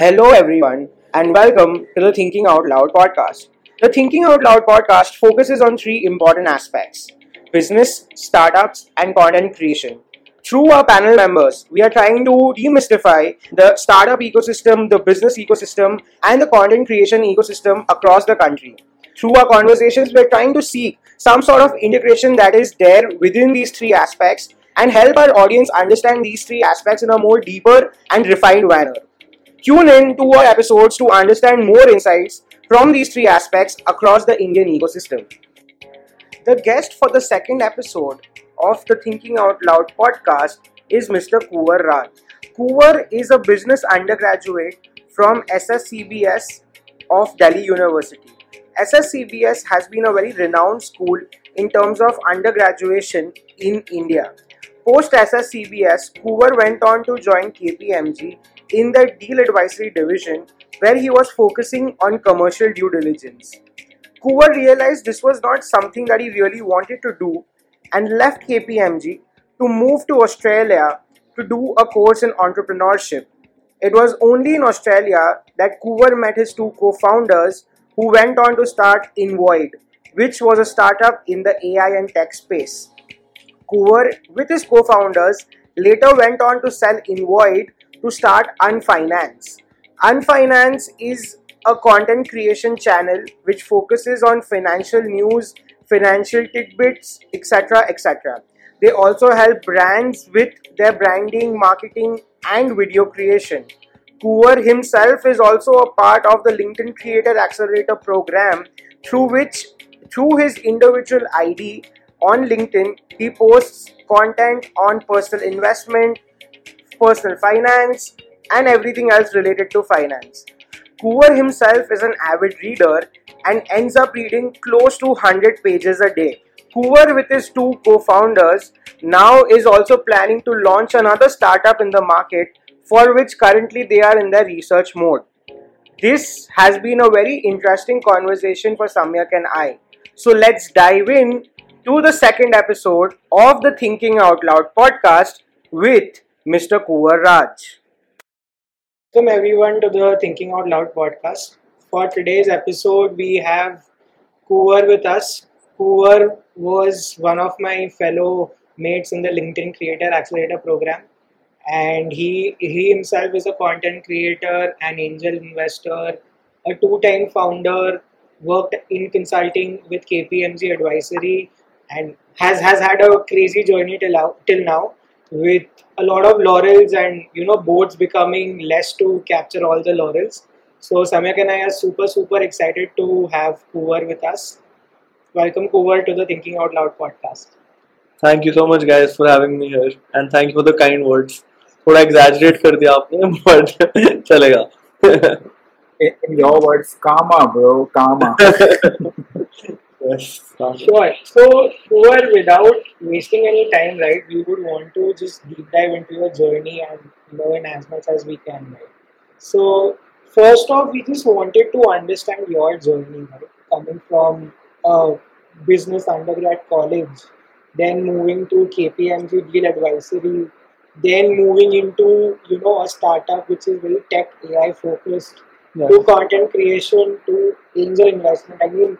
Hello, everyone, and welcome to the Thinking Out Loud podcast. The Thinking Out Loud podcast focuses on three important aspects business, startups, and content creation. Through our panel members, we are trying to demystify the startup ecosystem, the business ecosystem, and the content creation ecosystem across the country. Through our conversations, we're trying to seek some sort of integration that is there within these three aspects and help our audience understand these three aspects in a more deeper and refined manner. Tune in to our episodes to understand more insights from these three aspects across the Indian ecosystem. The guest for the second episode of the Thinking Out Loud podcast is Mr. Kunwar Raj. Kunwar is a business undergraduate from SSCBS of Delhi University. SSCBS has been a very renowned school in terms of undergraduation in India. Post SSCBS, Kunwar went on to join KPMG in the deal advisory division where he was focusing on commercial due diligence. Kunwar realized this was not something that he really wanted to do and left KPMG to move to Australia to do a course in entrepreneurship. It was only in Australia that Kunwar met his two co founders who went on to start Invoid, which was a startup in the AI and tech space. Kunwar, with his co founders, later went on to sell Invoid to start Unfinance. Unfinance is a content creation channel which focuses on financial news, financial tidbits, etc. etc. They also help brands with their branding, marketing, and video creation. Kunwar himself is also a part of the LinkedIn Creator Accelerator program, through which, through his individual ID on LinkedIn, he posts content on personal investment, personal finance, and everything else related to finance. Kunwar himself is an avid reader and ends up reading close to 100 pages a day. Kunwar, with his two co founders, now is also planning to launch another startup in the market for which currently they are in their research mode. This has been a very interesting conversation for Samyak and I. So let's dive in to the second episode of the Thinking Out Loud podcast with Mr. Kunwar Raj. Welcome everyone to the Thinking Out Loud podcast. For today's episode, we have Kunwar with us. Kunwar was one of my fellow mates in the LinkedIn Creator Accelerator program, and he he himself is a content creator, an angel investor, a two-time founder, worked in consulting with KPMG Advisory, and has has had a crazy journey till till now with a lot of laurels and you know boards becoming less to capture all the laurels. So Samyak and I are super super excited to have Kunwar with us. Welcome Kunwar to the Thinking Out Loud podcast. Thank you so much guys for having me here and thank you for the kind words. थोड़ा exaggerate कर दिया आपने but चलेगा. In your words, karma, bro, karma. yes. Sure. So, Kunwar, without wasting any time, right, we would want to just deep dive into your journey and learn as much as we can, right? So, first off, we just wanted to understand your journey, right? Coming from a business undergrad college, then moving to KPMG deal advisory, then moving into you know a startup which is very tech AI focused, Yeah. to content creation, to angel investment. I mean,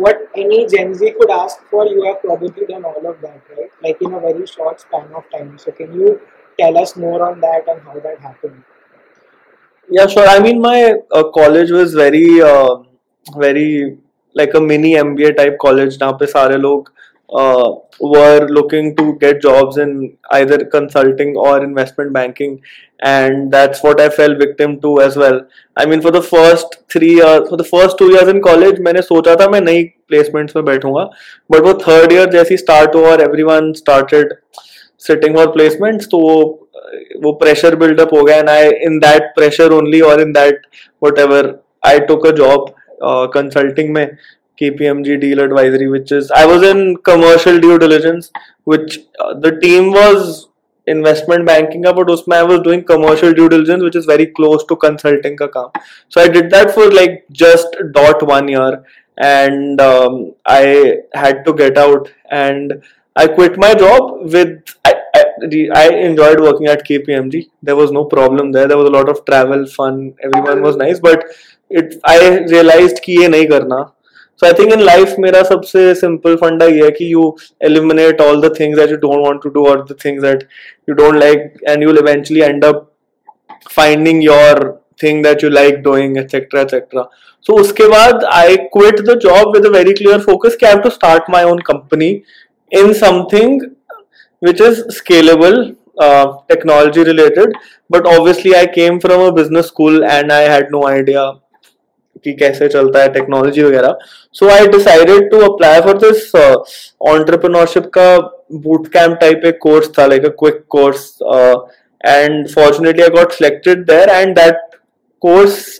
what any Gen Z could ask for, you have probably done all of that, right? Like in a very short span of time. So, can you tell us more on that and how that happened? Yeah, sure. I mean, my uh, college was very, uh, very like a mini MBA type college. जहाँ पे सारे लोग uh, were looking to get jobs in either consulting or investment banking, and that's what I fell victim to as well. I mean, for the first three years, for the first two years in college, मैंने सोचा था मैं नई placements में बैठूँगा, but वो third year जैसे ही start हुआ और everyone started sitting for placements, तो वो वो build up हो गया and I in that pressure only or in that whatever I took a job uh, consulting में KPMG deal advisory which is I was in commercial due diligence which uh, the team was investment banking का but उसमें I was doing commercial due diligence which is very close to consulting का काम so I did that for like just dot one year and um, I had to get out and I quit my job with I, I, re- I enjoyed working at KPMG. There was no problem there. There was a lot of travel, fun. Everyone was nice, but it I realized कि ये नहीं करना. so I think in life मेरा सबसे simple फंडा ये है कि you eliminate all the things that you don't want to do और the things that you don't like and you will eventually end up finding your thing that you like doing etcetera etcetera so उसके बाद I quit the job with a very clear focus कि I have to start my own company in something which is scalable uh, technology related but obviously i came from a business school and i had no idea कि कैसे चलता है technology वगैरह so I decided to apply for this entrepreneurship का boot camp type एक course था like a quick course and fortunately I got selected there and that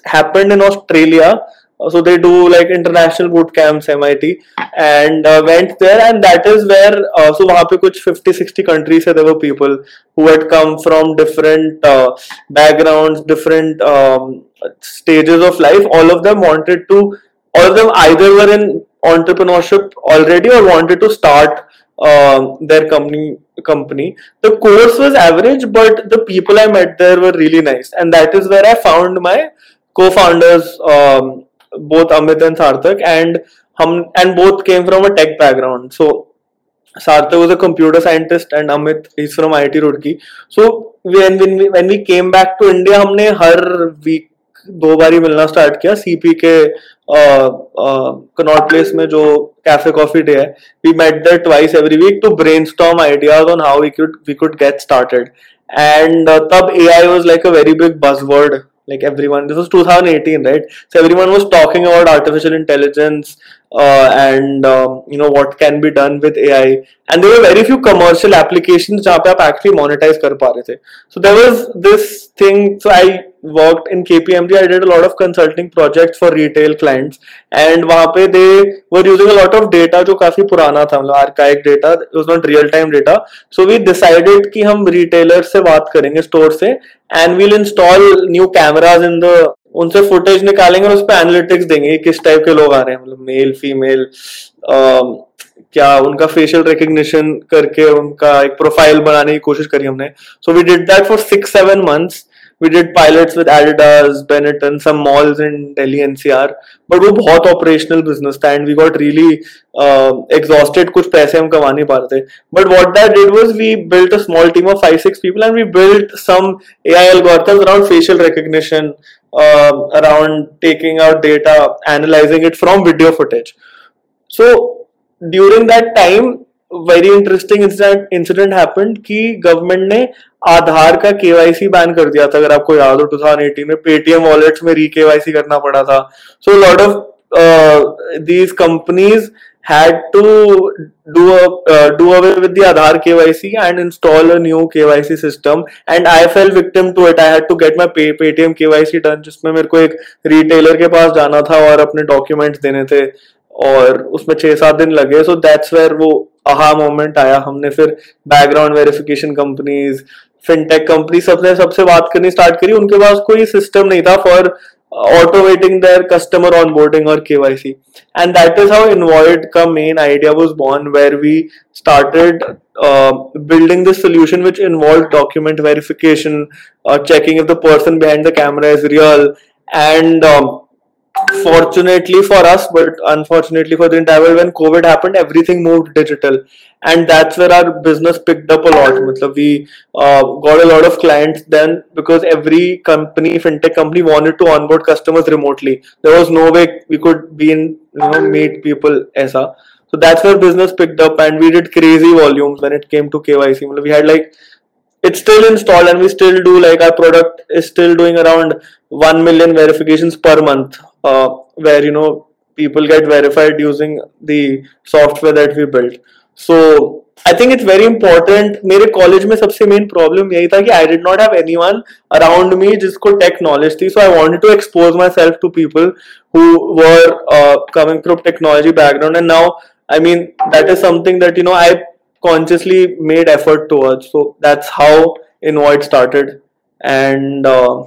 happened in Australia. Uh, So they do like international boot camps, MIT, and uh, went there, and that is where uh, so वहाँ पे कुछ 50 60 countries से there were people who had come from different uh, backgrounds, different um, stages of life, all of them wanted to, all of them either were in entrepreneurship already or wanted to start uh, their company company. The course was average but the people i met there were really nice. And that is where i found my co-founders um, both amit and sarthak and hum, and both came from a tech background. So sarthak was a computer scientist and amit is from iit roorkee. So when when we, when we came back to india humne har week दो बार ही मिलना start किया CP के Connaught Place में जो कैफे कॉफी डे है we met there twice every week to brainstorm ideas on how we could we could get started and तब AI was like a very big buzzword like everyone this was 2018 right so everyone was talking about artificial intelligence uh, and um, you know what can be done with ai and there were very few commercial applications जहाँ पे आप actually monetize कर पा रहे थे so there was this thing so i worked in kpmg i did a lot of consulting projects for retail clients and वहाँ पे they were using a lot of data जो काफ़ी पुराना था मतलब archaic data it was not real time data so we decided कि हम retailer से बात करेंगे store से and we'll install new cameras in the उनसे फुटेज निकालेंगे और उस पर एनालिटिक्स देंगे किस टाइप के लोग आ रहे हैं मतलब मेल फीमेल क्या उनका फेशियल रिकग्निशन करके उनका एक प्रोफ़ाइल बनाने की कोशिश करी हमने so we did that for six seven months we did pilots with Adidas, Benetton, some malls in Delhi NCR. But वो बहुत operational business था and we got really uh, exhausted. कुछ पैसे हम कमा नहीं पा रहे थे. But what that did was we built a small team of five six people and we built some AI algorithms around facial recognition, uh, around taking out data, analyzing it from video footage. So during that time very interesting incident incident happened कि government ने आधार का KYC ban कर दिया था, अगर आपको याद हो 2018 में पेटीएम वॉलेट्स में रीकेवाईसी करना पड़ा था। So lot of these companies had do away with the Aadhaar KYC and install a new KYC system and I fell victim to it I had to get my Paytm KYC done जिसमें मेरे को एक retailer के पास जाना था और अपने documents देने थे। और उसमें छह सात दिन लगे सो दैट्स वेयर वो अहा मोमेंट आया हमने। फिर background verification companies fintech company सबने सबसे बात करनी स्टार्ट करी। उनके पास कोई सिस्टम नहीं था for automating their customer onboarding और K Y C. And that is how involve का main idea was born where we started building this solution which involve document verification checking of the person behind the camera is real and fortunately for us, but unfortunately for the entire world, when COVID happened, everything moved digital, and that's where our business picked up a lot. We uh, got a lot of clients then because every company, fintech company, wanted to onboard customers remotely. There was no way we could be in, you know, meet people aisa. So that's where business picked up, and we did crazy volumes when it came to KYC. We had like it's still installed and we still do like our product is still doing around 1 million verifications per month uh, where you know people get verified using the software that we built so i think it's very important मेरे college में सबसे main problem यही था कि I did not have anyone around me जिसको take knowledge थी सो I wanted to expose my self to people who were coming from technology background and now I mean that is something that you no I consciously made effort towards. So that's how Invoid started. And uh,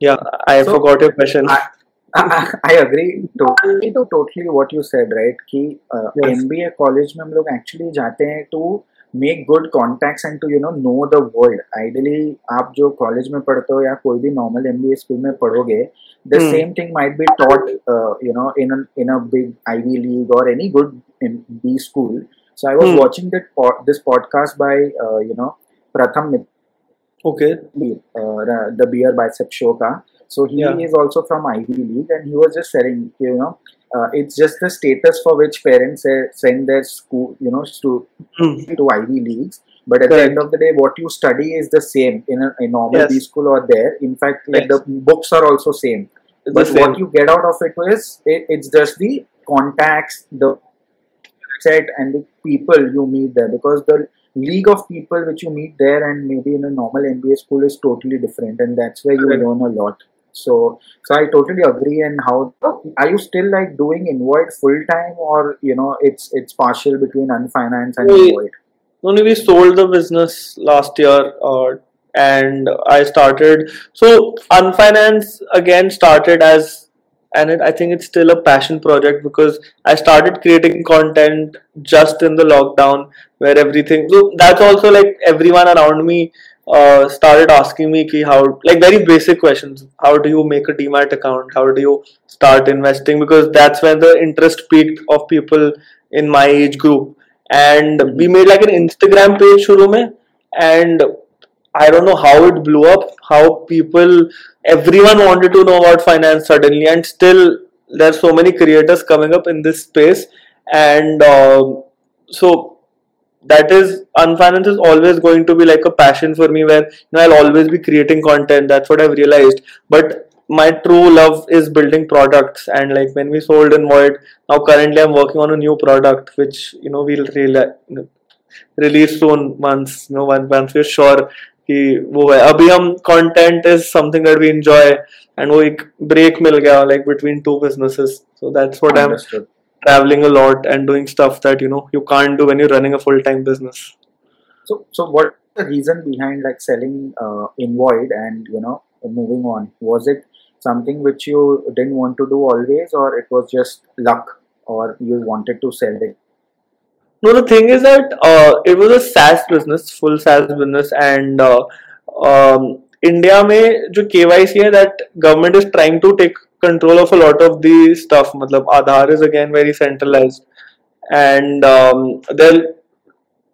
yeah, I So, forgot your question. I, I agree totally what you said right कि MBA college में हम लोग actually जाते हैं to make good contacts and to you know know the world ideally आप जो college में पढ़ते हो या कोई भी नॉर्मल एम स्कूल में पढ़ोगे the same thing might be taught you know in in a big Ivy League और any good B school so I was watching that this podcast by you know Pratham okay. uh, the beer bicep show So he Yeah. is also from Ivy League, and he was just saying, you know, uh, it's just the status for which parents uh, send their school, you know, to Hmm. to Ivy Leagues. But at the end of the day, what you study is the same in a, a normal Yes. B school or there. In fact, like Yes. the books are also same. It's But same. what you get out of it is it, it's just the contacts, the set, and the people you meet there. Because the league of people which you meet there and maybe in a normal MBA school is totally different, and that's where you Correct. learn a lot. So, so I totally agree. And how are you still like doing Invoid full time, or you know, it's it's partial between Unfinance and We- Invoid? Only we sold the business last year, uh, and I started. So Unfinance again started as, and it, I think it's still a passion project because I started creating content just in the lockdown where everything. So that's also like everyone around me uh, started asking me ki how like very basic questions. How do you make a Demat account? How do you start investing? Because that's when the interest peaked of people in my age group and we made like an Instagram page shuru mein and I don't know how it blew up, how people, everyone wanted to know about finance suddenly, and still there's so many creators coming up in this space, and um so that is unfinance is always going to be like a passion for me where you know, i'll always be creating content. That's what i've realized. But my true love is building products. And like when we sold Invoid now currently i'm working on a new product which you know we'll you know, release soon once you know once, once we're sure कि वो है अभी हम content is something that we enjoy and वो एक break मिल गया like between two businesses so that's what I'm traveling a lot and doing stuff that you know you can't do when you're running a full-time business so so what the reason behind like selling uh, Invoid and you know moving on was it something which you didn't want to do always or it was just luck or you wanted to sell it no the thing is that uh, it was a saas business full saas business and uh, um, India में that government is trying to take control of a lot of the stuff. मतलब Aadhaar is again very centralized, and um, they're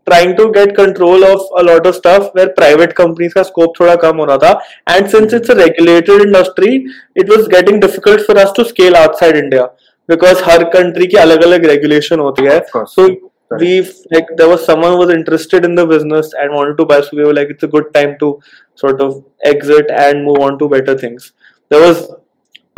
trying to get control of a lot of stuff where private companies का scope थोड़ा कम हो रहा था and since it's a regulated industry it was getting difficult for us to scale outside India because her country की अलग अलग regulation होती है Of course. so Correct. we like there was someone who was interested in the business and wanted to buy so we were like it's a good time to sort of exit and move on to better things there was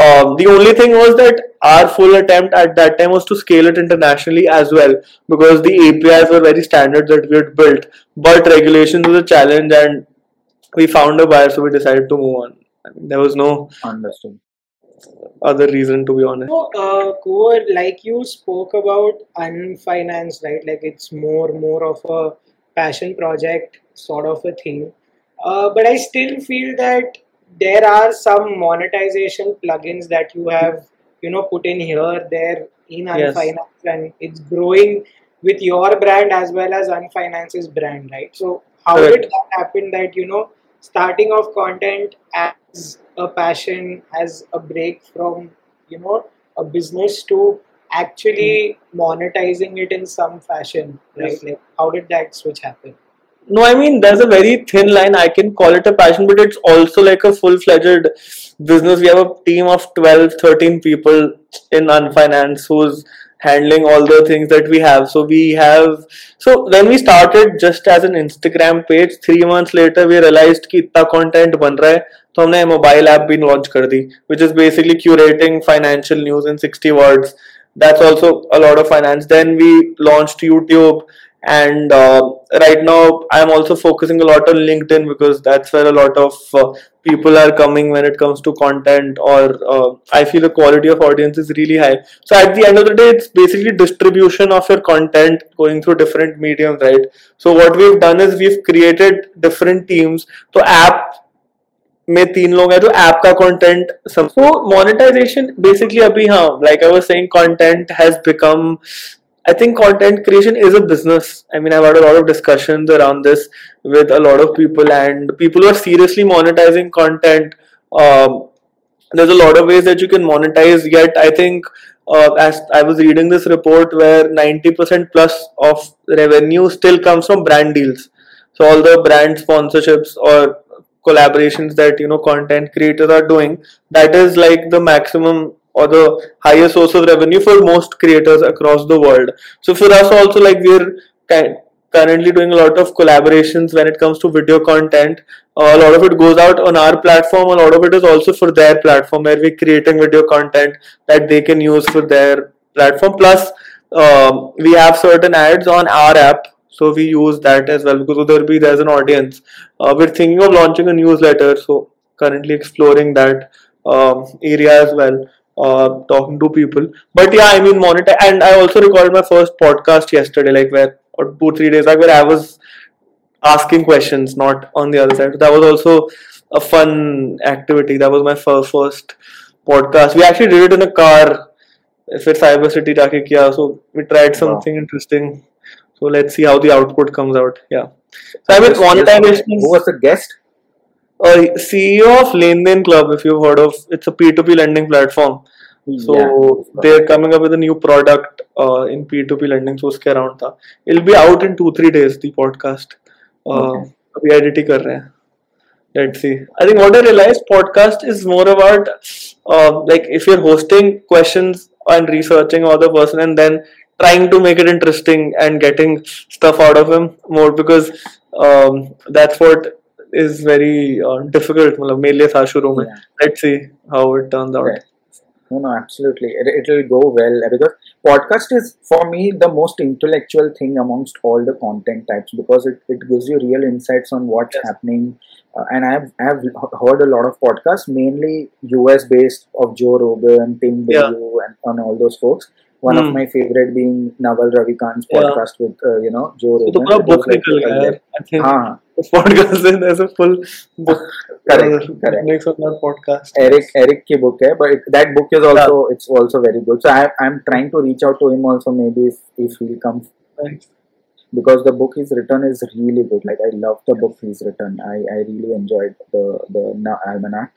um, the only thing was that our full attempt at that time was to scale it internationally as well because the APIs were very standard that we had built, but regulations was a challenge, and we found a buyer, so we decided to move on. I mean, there was no Understood. other reason to be honest. So, uh, Kunwar, like you spoke about unfinanced, right? Like it's more more of a passion project sort of a thing. Uh, but I still feel that there are some monetization plugins that you have, you know, put in here, there in Yes. unfinanced, and it's growing with your brand as well as unfinance's brand, right? So, how did that happen? That you know, starting off content as a passion, as a break from you know a business to actually hmm. monetizing it in some fashion, right? Yes. Like, how did that switch happen? No, I mean, there's a very thin line. I can call it a passion, but it's also like a full fledged business. We have a team of 12, 13 people in Unfinance who's handling all the things that we have. So we have, so when we started just as an Instagram page, three months later, we realized कि इतना content बन रहा है तो हमने mobile app भी launch कर दी which is basically curating financial news in 60 words that's also a lot of finance then we launched youtube and uh, right now i'm also focusing a lot on linkedin because that's where a lot of uh, people are coming when it comes to content or uh, i feel the quality of audience is really high so at the end of the day it's basically distribution of your content going through different mediums right so what we've done is we've created different teams so app में तीन लोग हैं तो app का content सब so monetization basically अभी हाँ like I was saying content has become I think content creation is a business. I mean, I've had a lot of discussions around this with a lot of people, and people who are seriously monetizing content. Um, there's a lot of ways that you can monetize. Yet, I think uh, as I was reading this report, where 90% plus of revenue still comes from brand deals. So all the brand sponsorships or collaborations that you know content creators are doing, that is like the maximum or the highest source of revenue for most creators across the world. So for us also like we're currently doing a lot of collaborations when it comes to video content. Uh, a lot of it goes out on our platform. A lot of it is also for their platform where we're creating video content that they can use for their platform. Plus, um, we have certain ads on our app so we use that as well because there be there's an audience uh, we're thinking of launching a newsletter so currently exploring that um, area as well uh, talking to people. But yeah, I mean, monitor. And I also recorded my first podcast yesterday, like where or two three days back, where I was asking questions, not on the other side. That was also a fun activity. That was my first first podcast. We actually did it in a car. फिर cyber city जाके किया so we tried something wow. interesting so let's see how the output comes out yeah so I mean monetization who was the guest uh, CEO of Lendin Club, if you've heard of, it's a P2P lending platform. So yeah. they're coming up with a new product uh, in P2P lending. So uske around tha. It'll be out in two three days. The podcast. Uh, okay. अभी edit ही कर रहे हैं. Let's see. I think what I realized podcast is more about uh, like if you're hosting questions and researching other person and then trying to make it interesting and getting stuff out of him more because um, that's what is very uh, difficult मतलब मेरे लिए था शुरू में let's see how it turns out right. no no absolutely it, it will go well because podcast is for me the most intellectual thing amongst all the content types because it, it gives you real insights on what's yes. happening uh, and I've, I've heard a lot of podcasts mainly US based of Joe Rogan Tim yeah. and, and all those folks one mm. of my favorite being Naval Ravikant's podcast yeah. with uh, you know Joe Rogan. तो पूरा book निकल गया है I think हाँ podcast is there's a full book correct uh, correct makes of that podcast Eric Eric की book है but it, that book is also yeah. it's also very good so I I'm trying to reach out to him also maybe if if he comes nice. because the book he's written is really good like I love the book he's written I I really enjoyed the the almanac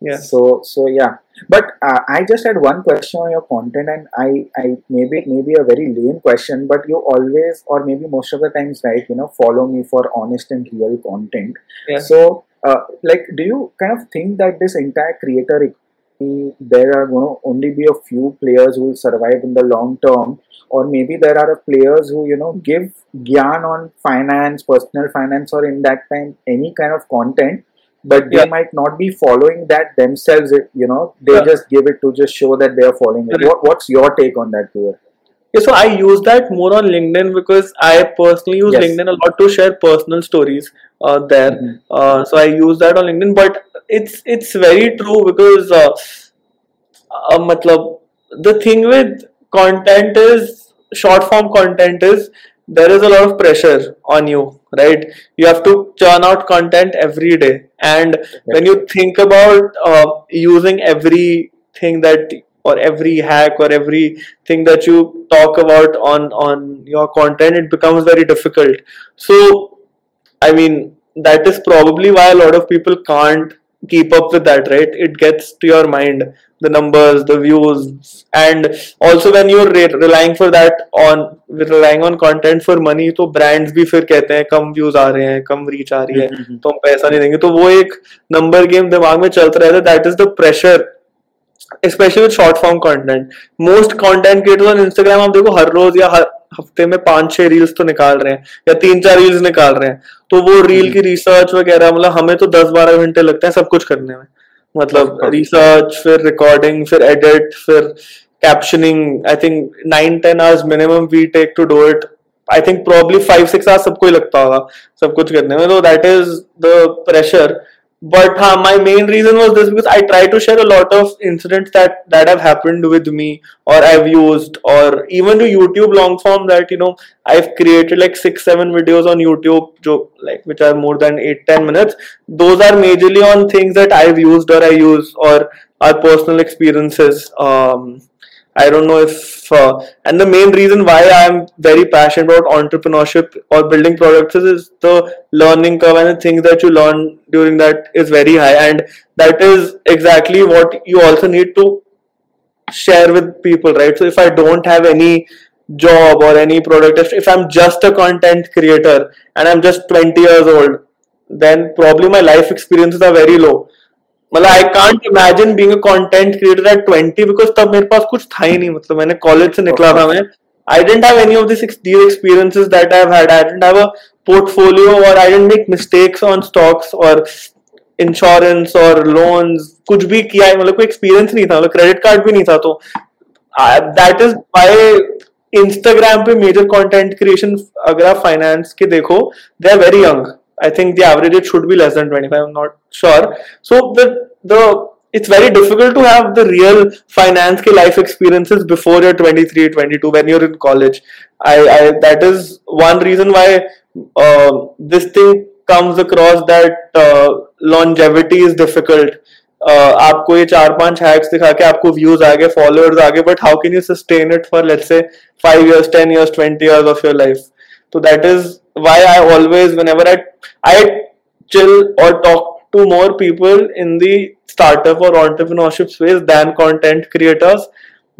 yeah. So so yeah. But uh, i just had one question on your content and i i maybe maybe a very lame question but you always or maybe most of the times right you know follow me for honest and real content. Yeah. so uh, like do you kind of think that this entire creator there are going to only be a few players who will survive in the long term? Or maybe there are players who you know give gyan on finance personal finance or in that time any kind of content but they yeah. might not be following that themselves you know they yeah. just give it to just show that they are following it what, what's your take on that Kunwar? Yeah, so I use that more on LinkedIn because I personally use yes. LinkedIn a lot to share personal stories uh, there. Mm-hmm. Uh, so I use that on LinkedIn, but it's it's very true because uh, uh, matlab, the thing with content is short form content is there is a lot of pressure on you right? You have to churn out content every day. And when you think about uh, using everything that or every hack or everything that you talk about on on your content it becomes very difficult. So i mean that is probably why a lot of people can't keep up with that right it gets to your mind the numbers the views and also when you're re- relying for that on relying on content for money तो brands भी फिर कहते हैं कम views आ रहे हैं कम reach आ रही है तो हम पैसा नहीं देंगे तो वो एक नंबर गेम दिमाग में चलता रहता है that is the pressure specially with short form content most content creators on Instagram आप देखो हर रोज या हर हफ़्ते में पाँच छह रील्स तो निकाल रहे हैं या तीन चार रील्स निकाल रहे हैं। तो वो रील की रिसर्च वगैरह मतलब हमें तो दस बारह घंटे लगते हैं सब कुछ करने में। मतलब रिसर्च फिर रिकॉर्डिंग फिर एडिट फिर captioning I think nine ten hours minimum we take to do it I think probably five six hours सबको ही लगता होगा सब कुछ करने में। तो that is the pressure but uh, my main reason was this because I try to share a lot of incidents that that have happened with me or I've used or even to YouTube long form that you know I've created like six seven videos on YouTube like which are more than eight ten minutes. Those are majorly on things that I've used or I use or our personal experiences um, I don't know if, uh, and the main reason why I'm very passionate about entrepreneurship or building products is, is the learning curve and the things that you learn during that is very high, and that is exactly what you also need to share with people, right? So if I don't have any job or any product, if, if I'm just a content creator and I'm just 20 years old, then probably my life experiences are very low. मतलब I can't imagine being a content creator at 20 because तब मेरे पास कुछ था ही नहीं मतलब मैंने college से निकला था मैं। I didn't have any of this these that I had I didn't have a portfolio और I didn't make mistakes on stocks और इंश्योरेंस और लोन्स कुछ भी किया मतलब कोई एक्सपीरियंस नहीं था मतलब क्रेडिट कार्ड भी नहीं था तो। दैट इज़ माई इंस्टाग्राम पे मेजर कॉन्टेंट क्रिएशन अगर आप फाइनेंस के देखो they are very young I think the average age should be less than 25. I'm not sure. So the the it's very difficult to have the real finance ke life experiences before you're 23, 22 when you're in college. I, I that is one reason why uh, this thing comes across that uh, longevity is difficult. Uh, आपको ये चार पांच hacks दिखा के आपको views आ गए followers आ गए but how can you sustain it for let's say five years ten years twenty years of your life so that is why I always, whenever I I chill or talk to more people in the startup or entrepreneurship space than content creators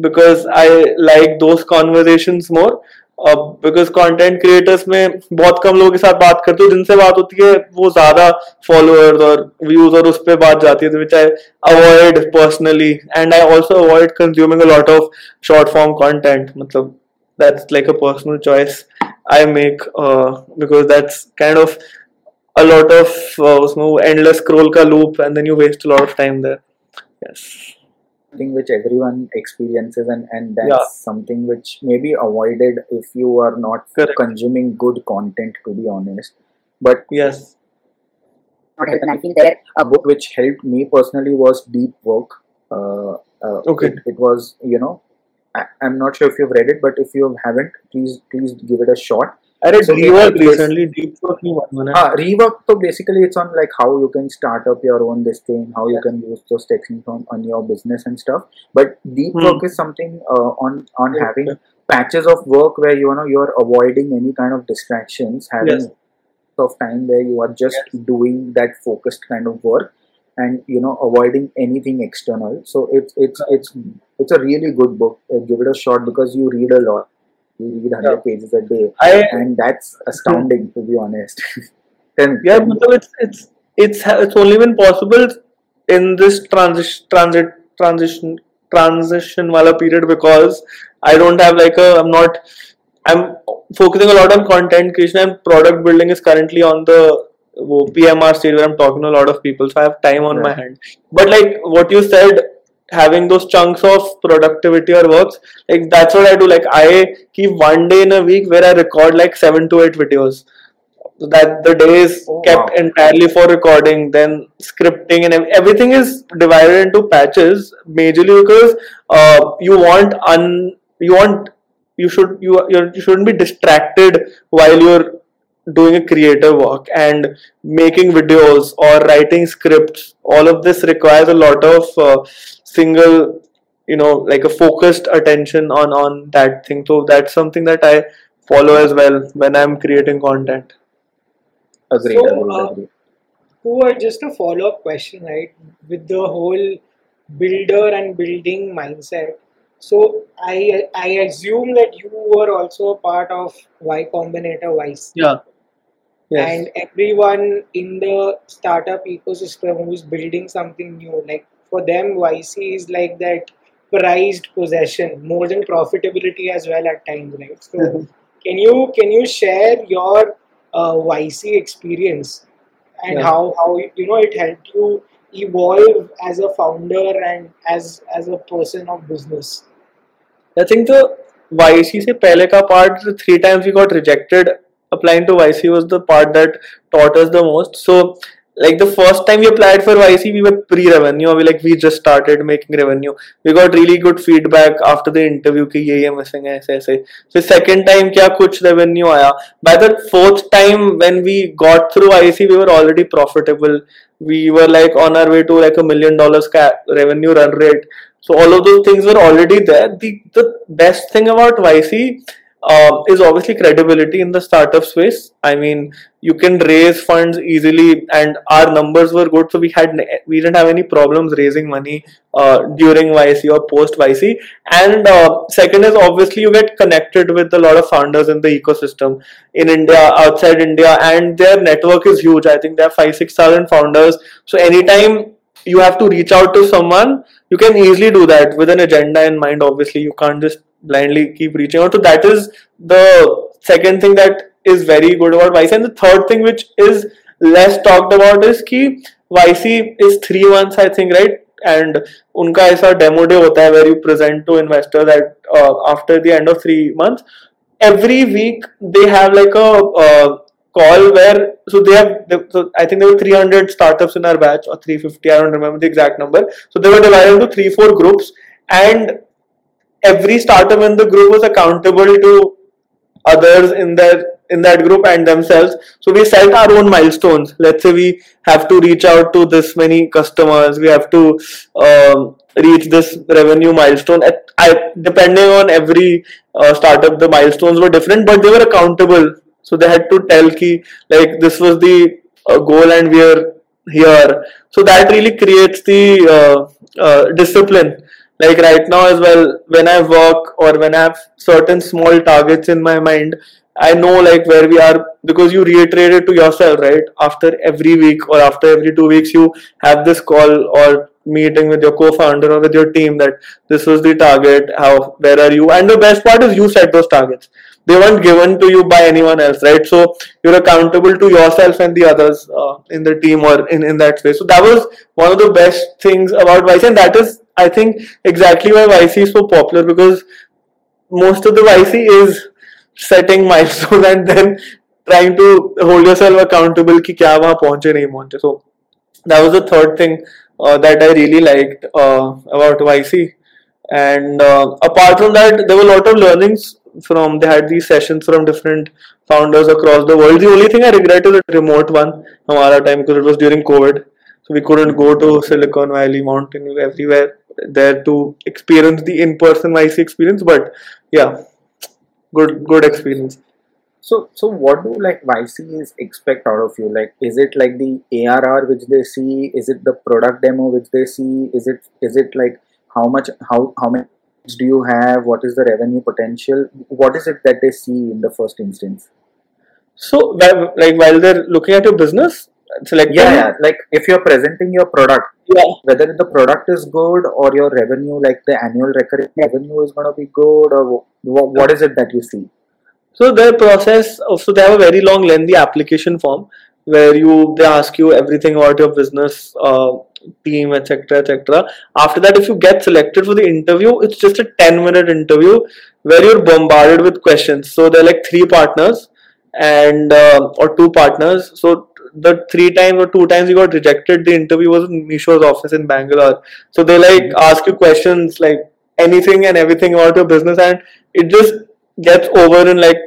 because I like those conversations more. Because content creators में बहुत कम लोगों के साथ बात करते हो जिनसे बात होती है वो ज्यादा फॉलोअर्स और व्यूज और उस पर बात जाती है which I avoid personally and I also avoid consuming a lot of short form content मतलब that's like a personal choice I make uh, because that's kind of a lot of uh, endless scroll ka loop and then you waste a lot of time there. Yes. Something which everyone experiences and, and that's yeah. something which may be avoided if you are not Correct. consuming good content to be honest. But yes. Not help, I think that a book which helped me personally was Deep Work. Uh, uh, okay. It, it was, you know, I'm not sure if you've read it, but if you haven't, please please give it a shot. I read so Rework recently. Deep work ah, Rework. So basically, it's on like how you can start up your own this thing, how you can use those techniques on, on your business and stuff. But deep hmm. work is something uh, on on yeah. having patches of work where you know you're avoiding any kind of distractions, having yes. of time where you are just yes. doing that focused kind of work and you know avoiding anything external. So it's it's it's it's a really good book. Uh, give it a shot because you read a lot. You read 100 yeah. pages a day. I, and that's astounding to be honest. And, yeah and, it's it's it's it's only been possible in this transition transit transition transition wala period because i don't have like a i'm not i'm focusing a lot on content creation and product building is currently on the वो PMR stage where I'm talking to a lot of people, so I have time on yeah. my hand. But like what you said, having those chunks of productivity or works, like that's what I do. Like I keep one day in a week where I record like seven to eight videos. So that the day is oh, kept wow. entirely for recording, then scripting, and everything is divided into patches. Majorly because uh, you want un you want you should you you shouldn't be distracted while you're doing a creative work and making videos or writing scripts all of this requires a lot of uh, single you know like a focused attention on on that thing so that's something that i follow as well when i'm creating content agreed, so, agreed, uh, agreed. Who just a follow-up question right with the whole builder and building mindset so I I assume that you were also a part of Y Combinator Vice. Yeah. Yes. and everyone in the startup ecosystem who's building something new like for them yc is like that prized possession more than profitability as well at times right so mm-hmm. can you can you share your uh, yc experience and yeah. how how you know it helped you evolve as a founder and as as a person of business i think the yc pehle ka part three times we got rejected applying to YC was the part that taught us the most. So like the first time we applied for YC, we were pre-revenue. We like we just started making revenue. We got really good feedback after the interview कि ये ये missing है ऐसे ऐसे. So second time क्या कुछ revenue आया. By the fourth time when we got through YC, we were already profitable. We were like on our way to like a million dollars revenue run rate. So all of those things were already there. The the best thing about YC uh, is obviously credibility in the startup space. I mean, you can raise funds easily, and our numbers were good, so we had we didn't have any problems raising money uh, during YC or post YC. And uh, second is obviously you get connected with a lot of founders in the ecosystem in India, outside India, and their network is huge. I think there are five six thousand founders. So anytime you have to reach out to someone, you can easily do that with an agenda in mind. Obviously, you can't just blindly keep reaching out. So that is the second thing that is very good about YC. And the third thing which is less talked about is कि YC is three months, I think, right? And उनका ऐसा demo day होता है where you present to investors at uh, after the end of three months. Every week they have like a uh, call where so they have they, so I think there were 300 startups in our batch or 350 I don't remember the exact number so they were divided into three four groups and every startup in the group was accountable to others in their in that group and themselves. So we set our own milestones. Let's say we have to reach out to this many customers. We have to um, reach this revenue milestone. At, I, depending on every uh, startup the milestones were different but they were accountable. So they had to tell ki like this was the uh, goal and we are here. So that really creates the uh, uh discipline like right now as well when i work or when i have certain small targets in my mind i know like where we are because you reiterate it to yourself right? After every week or after every two weeks you have this call or meeting with your co-founder or with your team that this was the target how where are you? And the best part is you set those targets. They weren't given to you by anyone else right? So you're accountable to yourself and the others uh, in the team or in, in that space. So that was one of the best things about YC and that is I think exactly why YC is so popular because most of the YC is setting milestones and then trying to hold yourself accountable कि क्या वहाँ पहुँचे नहीं पहुँचे so that was the third thing uh, that I really liked uh, about YC and uh, apart from that there were a lot of learnings from they had these sessions from different founders across the world the only thing I regret is the remote one हमारा time because it was during COVID so we couldn't go to Silicon Valley, Mountain View, everywhere there to experience the in-person YC experience. But yeah, good good experience. So, so what do like YCs expect out of you? Like, is it like the ARR which they see? Is it the product demo which they see? Is it is it like how much how how many do you have? What is the revenue potential? What is it that they see in the first instance? So, like while they're looking at your business, select yeah, yeah. like if you're presenting your product yeah. whether the product is good or your revenue like the annual recurring revenue is going to be good or what, what is it that you see? So their process so they have a very long lengthy application form where you they ask you everything about your business uh, team etc etc after that if you get selected for the interview it's just a 10 minute interview where you're bombarded with questions. So they're like three partners and uh, or two partners. So the three times or two times you got rejected, the interview was in Meesho's office in Bangalore. So they like mm-hmm. ask you questions like anything and everything about your business, and it just gets over in like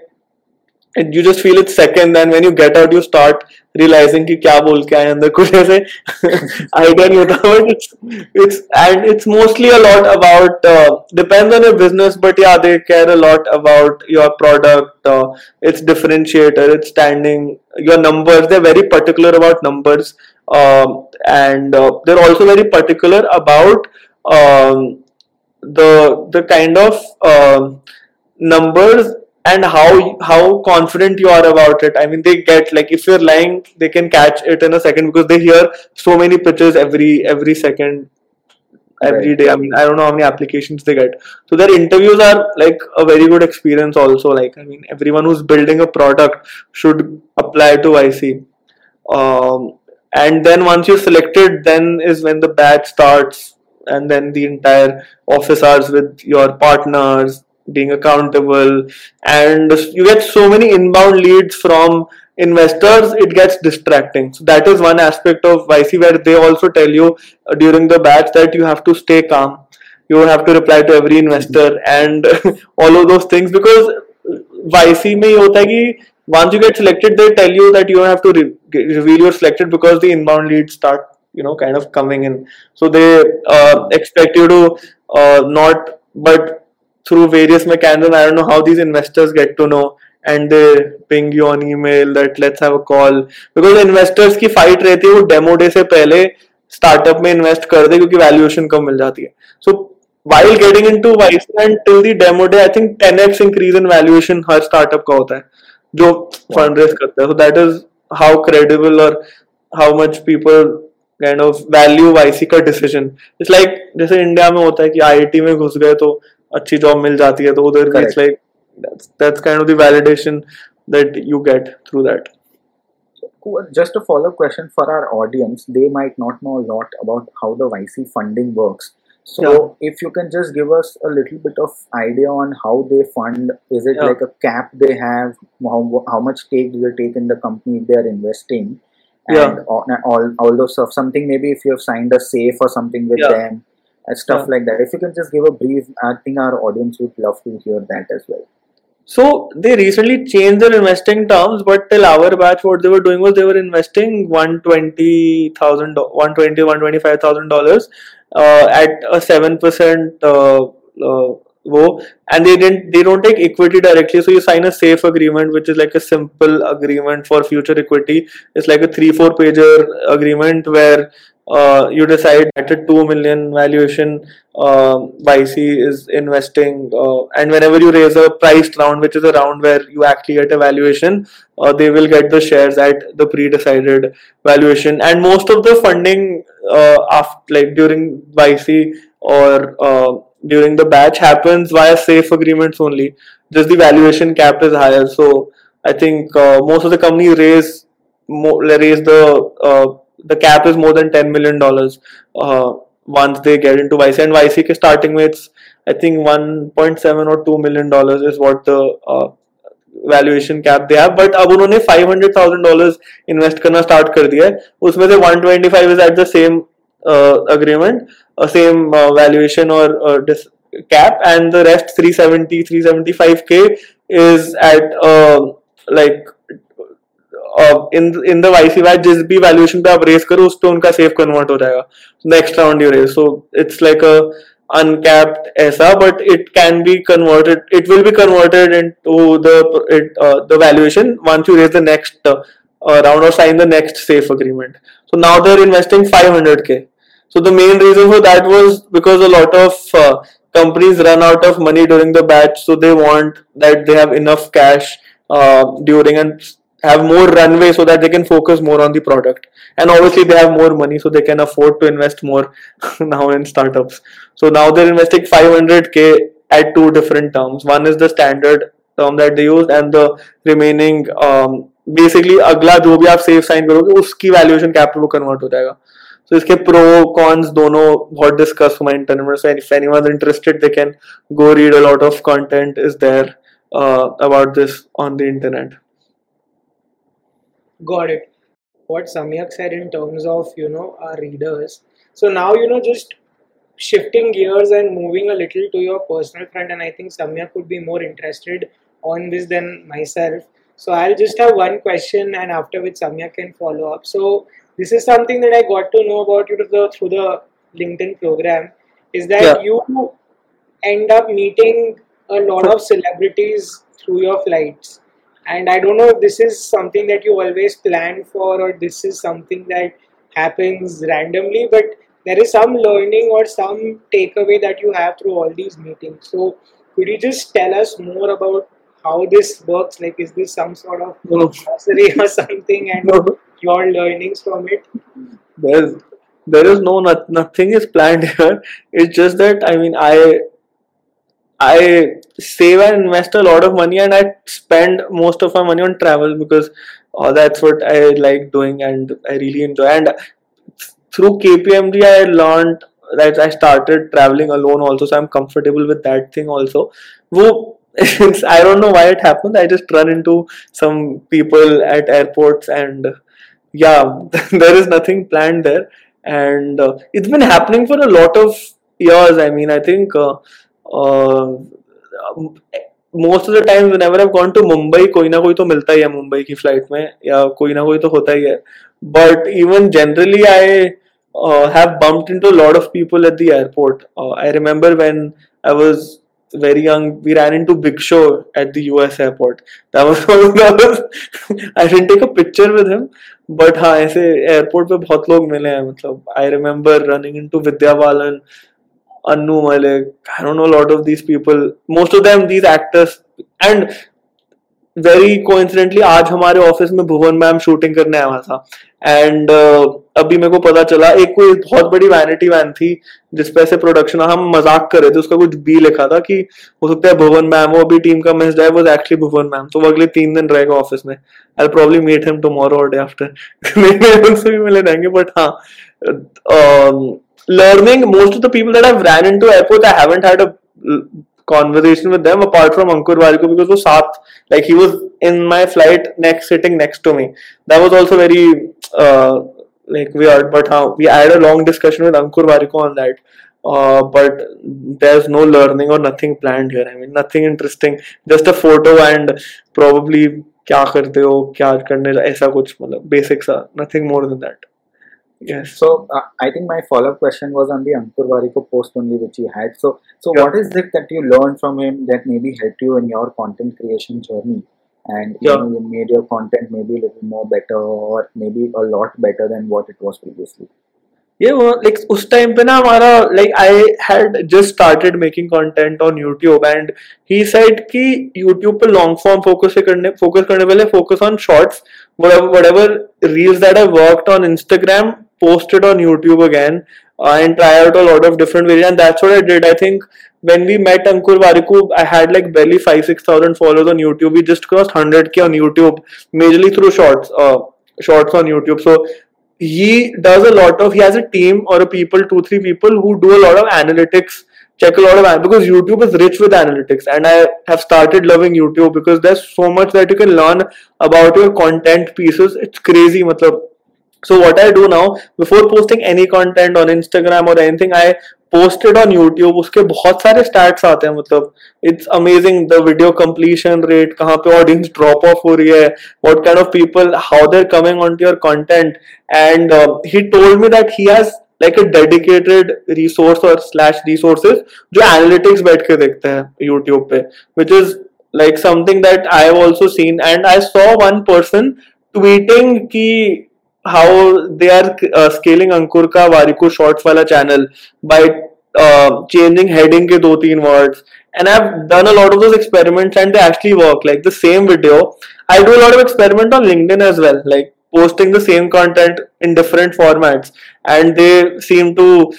and you just feel it second and when you get out you start realizing कि क्या बोल के आए अंदर कुछ ऐसे idea नहीं होता but it's it's and it's mostly a lot about uh, depends on your business but yeah they care a lot about your product uh, its differentiator its standing your numbers they're very particular about numbers um, and uh, they're also very particular about um, the the kind of um, numbers and how how confident you are about it. I mean they get like if you're lying they can catch it in a second because they hear so many pitches every every second every right. day. i mean i don't know how many applications they get. So their interviews are like a very good experience also. Like i mean everyone who's building a product should apply to yc um, and then once you're selected then is when the batch starts. And then the entire office hours with your partners being accountable and you get so many inbound leads from investors it gets distracting. So that is one aspect of YC where they also tell you uh, during the batch that you have to stay calm. You have to reply to every investor and all of those things because YC में hota once you get selected they tell you that you don't have to re- reveal you're selected because the inbound leads start you know kind of coming in. So they uh, expect you to uh, not but through various mechanisms. I don't know how these investors get to know and they ping you on email that let's have a call because investors की fight रहती है वो demo day से पहले startup में invest कर दे क्योंकि valuation कम मिल जाती है so while getting into Vice and till the demo day I think 10x increase in valuation her startup का होता है जो fundraise करता है so that is how credible or how much people kind of value YC का decision it's like जैसे India में होता है कि आईआईटी में घुस गए तो अच्छी जॉब मिल जाती है तो उधर भी it's like that's kind of the validation that you get through that just a follow-up question for our audience they might not know a lot about how the YC funding works so Yeah. if you can just give us a little bit of idea on how they fund is it Yeah. like a cap they have how, how much stake do they take in the company if they are investing and Yeah. all, all, all those stuff something maybe if you have signed a safe or something with Yeah. them and stuff Yeah. like that if you can just give a brief i think our audience would love to hear that as well So they recently changed their investing terms, but till our batch, what they were doing was they were investing one twenty thousand, one twenty, one twenty five thousand dollars uh, at a seven percent. Uh, uh, wo, and they didn't they don't take equity directly so you sign a safe agreement which is like a simple agreement for future equity it's like a three four pager agreement where uh, you decide at a 2 million valuation uh, YC is investing uh, and whenever you raise a priced round which is a round where you actually get a valuation uh, they will get the shares at the pre-decided valuation. And most of the funding uh, after like during YC or uh, during the batch happens via safe agreements only. Just the valuation cap is higher. So I think uh, most of the companies raise more, raise the the cap is more than 10 million dollars uh, once they get into YC and YC के starting में it's I think 1.7 or 2 million dollars is what the uh, valuation cap they have but अब उन्होंने 500,000 dollars invest करना start कर दिया है उसमें से 125 is at the same uh, agreement uh, same uh, valuation or uh, dis- cap and the rest 370 375k is at uh, like in in the YC VAT जिस भी वैल्यूएशन पे आप रेस करो उस पे उनका सेफ कन्वर्ट हो जाएगा next round you race so it's like a uncapped ऐसा but it can be converted it will be converted into the it, uh, the valuation once you raise the next uh, uh, round or sign the next safe agreement so now they're investing 500k so the main reason for that was because a lot of uh, companies run out of money during the batch so they want that they have enough cash uh, during and have more runway so that they can focus more on the product and obviously they have more money so they can afford to invest more now in startups so now they're investing 500k at two different terms one is the standard term that they use and the remaining um, basically अगला जो भी आप safe sign करोगे उसकी valuation cap पे वो convert हो जाएगा so इसके प्रो कॉन्स दोनों बहुत डिस्कस हुआ इंटरनेट में so if anyone interested they can go read a lot of content is there uh, about this on the internet Got it. What Samyak said in terms of you know our readers. So now you know just shifting gears and moving a little to your personal front, and I think Samyak would be more interested on this than myself. So I'll just have one question, and after which Samyak can follow up. So this is something that I got to know about you through the, through the LinkedIn program. Is that Yeah. you end up meeting a lot of celebrities through your flights? And i don't know if this is something that you always plan for or this is something that happens randomly but there is some learning or some takeaway that you have through all these meetings. So could you just tell us more about how this works? Like is this some sort of No, or something and no, your learnings from it? There's there is no nothing is planned here. It's just that I mean I I save and invest a lot of money and I spend most of my money on travel because that's what I like doing and I really enjoy. And through KPMG, I learned that I started traveling alone also, so I'm comfortable with that thing also. I don't know why it happened. I just run into some people at airports and yeah, there is nothing planned there. And uh, it's been happening for a lot of years. I mean, I think uh, most of the time never have gone to Mumbai कोई ना कोई तो मिलता ही है मुंबई की flight में, या कोई ना कोई तो होता ही है. But even generally I have bumped into lot of people at the airport I remember when I was very young we ran into Big Show at the US airport that was I didn't take a picture with him but हाँ ऐसे airport पे बहुत लोग मिले हैं मतलब I remember running into Vidya Balan Annu Malik, I don't know a lot of these people. Most of them these actors. And very coincidentally आज हमारे ऑफ़िस में भुवन मैम शूटिंग करने आया था। एंड uh, अभी मेरे को पता चला एक कोई बहुत बड़ी वैनिटी वैन थी जिसपे ऐसे प्रोडक्शन हम मज़ाक कर रहे थे उसका कुछ बी लिखा था कि हो सकता है भुवन मैम वो अभी टीम का मिस जाए वो एक्चुअली भुवन मैम तो वो अगले तीन दिन रहेगा ऑफ़िस में। I probably meet him tomorrow और डे आफ्टर उनसे भी मिले रहेंगे बट हाँ learning most of the people that I've ran into airport, I haven't had a conversation with them apart from Ankur Warikoo because was saath, like he was in my flight next sitting next to me. That was also very uh, like weird, but uh, we had a long discussion with Ankur Warikoo on that. Uh, but there's no learning or nothing planned here. I mean, nothing interesting. Just a photo and probably क्या करते हो क्या करने ऐसा कुछ मतलब basic सा nothing more than Yes. So uh, I think my follow-up question was on the Ankur Warikoo post only which you had. So so yep. what is it that you learned from him that maybe helped you in your content creation journey? And yep. know, you made your content maybe a little more better or maybe a lot better than what it was previously. ये like us time time पे ना हमारा like I had just started making content on YouTube and he said कि YouTube पे long focus focus करने focus whatever reels that I worked on Instagram post it on YouTube again uh, and try out a lot of different videos. And that's what I did. I think when we met Ankur Warikoo, I had like barely five, six thousand followers on YouTube. We just crossed hundred k on YouTube, majorly through shorts, uh, shorts on YouTube. So he does a lot of. He has a team or a people, two, three people who do a lot of analytics. Check a lot of because YouTube is rich with analytics, and I have started loving YouTube because there's so much that you can learn about your content pieces. It's crazy, matlab so what I do now before posting any content on Instagram or anything I post it on YouTube उसके बहुत सारे stats आते हैं मतलब it's amazing the video completion rate कहाँ पे audience drop off हो रही है what kind of people how they're coming onto your content and uh, he told me that he has like a dedicated resource or slash resources जो analytics बैठ के देखते हैं YouTube पे which is like something that I have also seen and I saw one person tweeting कि how they are uh, scaling Ankur ka Warikoo Shorts wala channel by uh, changing heading ke do teen words. And I've done a lot of those experiments and they actually work. Like the same video, I do a lot of experiment on LinkedIn as well. Like posting the same content in different formats, and they seem to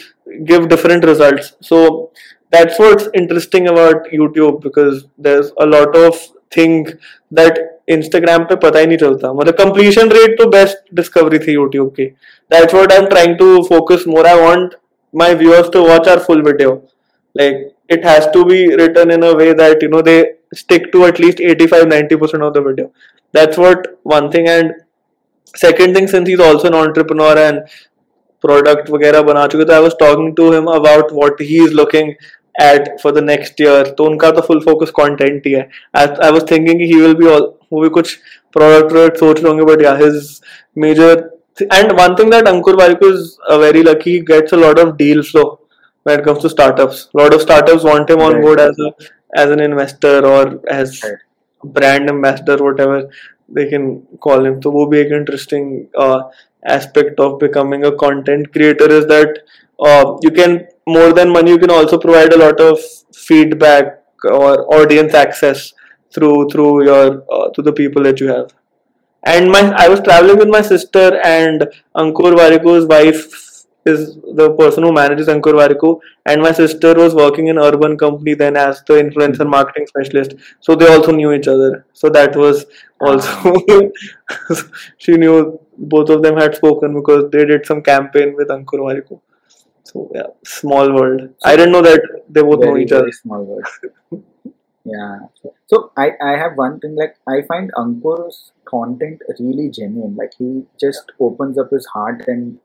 give different results. So that's what's interesting about YouTube because there's a lot of thing that Instagram पे पता ही नहीं चलता मतलब completion rate तो best discovery थी YouTube की that's what I am trying to focus more I want my viewers to watch our full video like has to be written in a way that you know they stick to at least 85 90% of the video that's what one thing and second thing since he's also an entrepreneur and product वगैरह बना चुके तो I was talking to him about what he is looking ahead for the next year तो उनका तो full focus content ही है I was thinking he will be वो भी कुछ प्रोडक्ट प्रोडक्ट सोच रहे होंगे but yeah his major and one thing that Ankur Warikoo is uh, very lucky he gets a lot of deal flow when it comes to startups. A lot of startups want him on right. board as a as an investor or as right. brand ambassador, whatever they can call him. So, वो भी एक interesting uh, aspect of becoming a content creator is that uh, you can more than money you can also provide a lot of feedback or audience access through through your uh, to the people that you have. And my i was traveling with my sister and ankur warikoo's wife is the person who manages ankur warikoo and my sister was working in urban company then as the influencer marketing specialist. So they also knew each other. So that was also she knew both of them had spoken because they did some campaign with ankur warikoo so yeah, small world. So I didn't know that they both very, know each other. Small world. yeah. So I I have one thing like I find Ankur's content really genuine. Like he just opens up his heart and